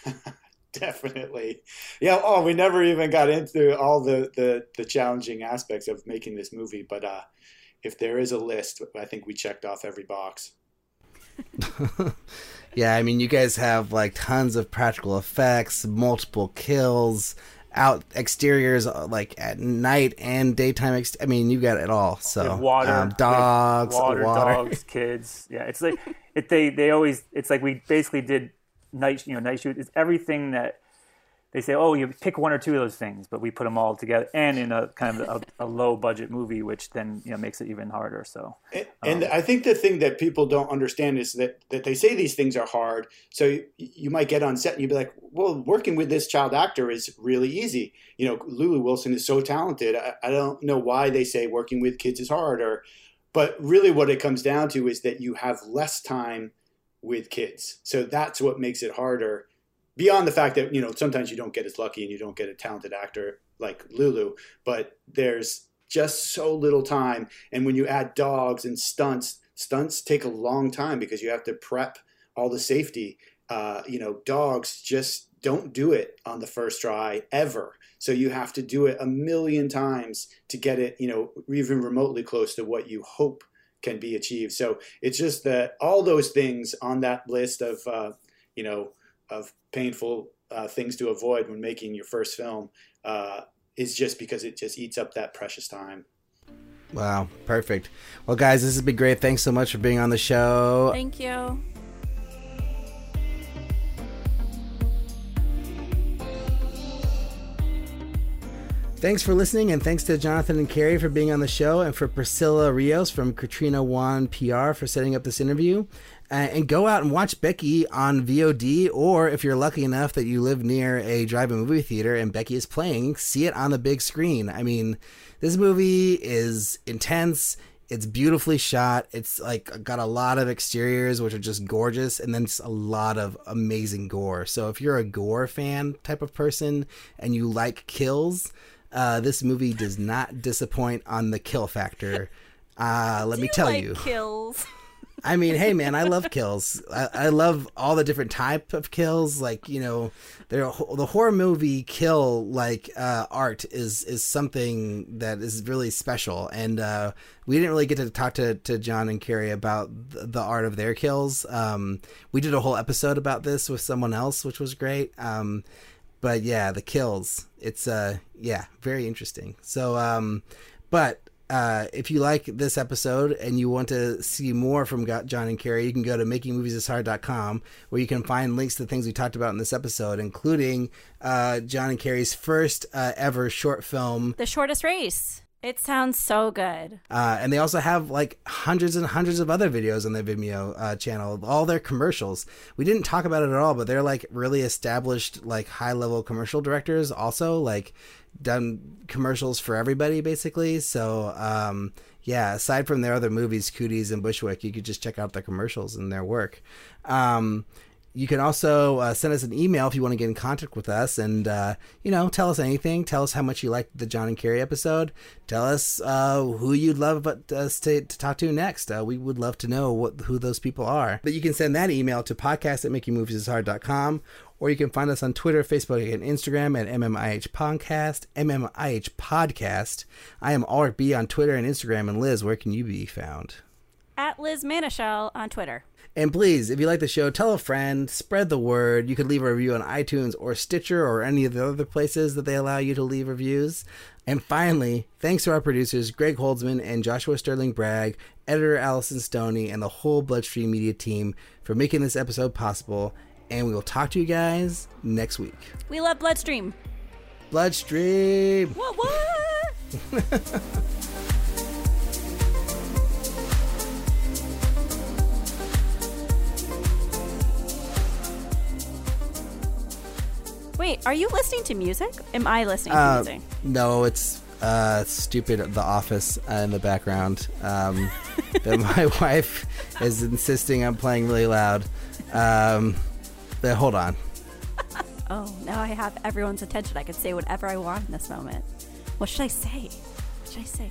S16: Definitely. Yeah. Oh, we never even got into all the, the, the challenging aspects of making this movie. But uh, if there is a list, I think we checked off every box.
S5: yeah. I mean, you guys have like tons of practical effects, multiple kills, out exteriors uh, like at night and daytime. Ex- I mean, you got it all. So
S6: water,
S5: um, dogs,
S6: water, water, dogs, kids. Yeah, it's like it, they they always. It's like we basically did night you know night shoot is everything that they say oh you pick one or two of those things but we put them all together and in a kind of a, a low budget movie which then you know makes it even harder. So
S16: and, um, and, i think the thing that people don't understand is that that they say these things are hard. So you, you might get on set and you'd be like well working with this child actor is really easy. You know lulu wilson is so talented. I, I don't know why they say working with kids is hard or but really what it comes down to is that you have less time with kids. So that's what makes it harder. Beyond the fact that you know sometimes you don't get as lucky and you don't get a talented actor like Lulu, but there's just so little time. And when you add dogs and stunts, stunts take a long time because you have to prep all the safety. Uh, you know, dogs just don't do it on the first try ever. So you have to do it a million times to get it, you know, even remotely close to what you hope can be achieved. So it's just that all those things on that list of uh, you know of painful uh, things to avoid when making your first film uh, is just because it just eats up that precious time.
S5: Wow, perfect. Well, guys, this has been great. Thanks so much for being on the show.
S3: Thank you.
S5: Thanks for listening, and thanks to Jonathan and Cary for being on the show, and for Priscilla Rios from Katrina Wan PR for setting up this interview. Uh, and go out and watch Becky on VOD, or if you're lucky enough that you live near a drive-in movie theater and Becky is playing, see it on the big screen. I mean, this movie is intense. It's beautifully shot. It's like got a lot of exteriors which are just gorgeous, and then just a lot of amazing gore. So if you're a gore fan type of person and you like kills, uh, this movie does not disappoint on the kill factor. Uh, let
S3: Do
S5: me
S3: you
S5: tell
S3: like
S5: you.
S3: kills.
S5: I mean, hey man, I love kills. I, I love all the different type of kills. Like you know, there the horror movie kill like uh, art is is something that is really special. And uh, we didn't really get to talk to, to John and Cary about the, the art of their kills. Um, we did a whole episode about this with someone else, which was great. Um, but yeah, the kills. It's uh yeah, very interesting. So um, but uh, if you like this episode and you want to see more from John and Cary, you can go to makingmovieishard.com where you can find links to the things we talked about in this episode, including uh, John and Cary's first uh, ever short film.
S3: The shortest race. It sounds so good.
S5: Uh, and they also have like hundreds and hundreds of other videos on their Vimeo uh, channel, all their commercials. We didn't talk about it at all, but they're like really established, like high level commercial directors, also like done commercials for everybody basically. So, um, yeah, aside from their other movies, Cooties and Bushwick, you could just check out their commercials and their work. Um, you can also uh, send us an email if you want to get in contact with us and, uh, you know, tell us anything. Tell us how much you liked the John and Cary episode. Tell us uh, who you'd love us to, to talk to next. Uh, we would love to know what who those people are. But you can send that email to podcast at makingmoviesishard.com or you can find us on Twitter, Facebook, and Instagram at MMIH Podcast, MMIH Podcast. I am Alrik B on Twitter and Instagram. And Liz, where can you be found?
S3: At Liz Manashil on Twitter.
S5: And please, if you like the show, tell a friend, spread the word. You could leave a review on iTunes or Stitcher or any of the other places that they allow you to leave reviews. And finally, thanks to our producers, Greg Holdsman and Joshua Sterling Bragg, editor Allison Stoney, and the whole Bloodstream Media team for making this episode possible. And we will talk to you guys next week.
S3: We love Bloodstream.
S5: Bloodstream!
S3: What, what? Wait, are you listening to music? Am I listening to
S5: Uh,
S3: music?
S5: no, it's uh, stupid. The Office uh, in the background. Um, that my wife is insisting I'm playing really loud. Um, but hold on.
S3: Oh, now I have everyone's attention. I can say whatever I want in this moment. What should I say? What should I say?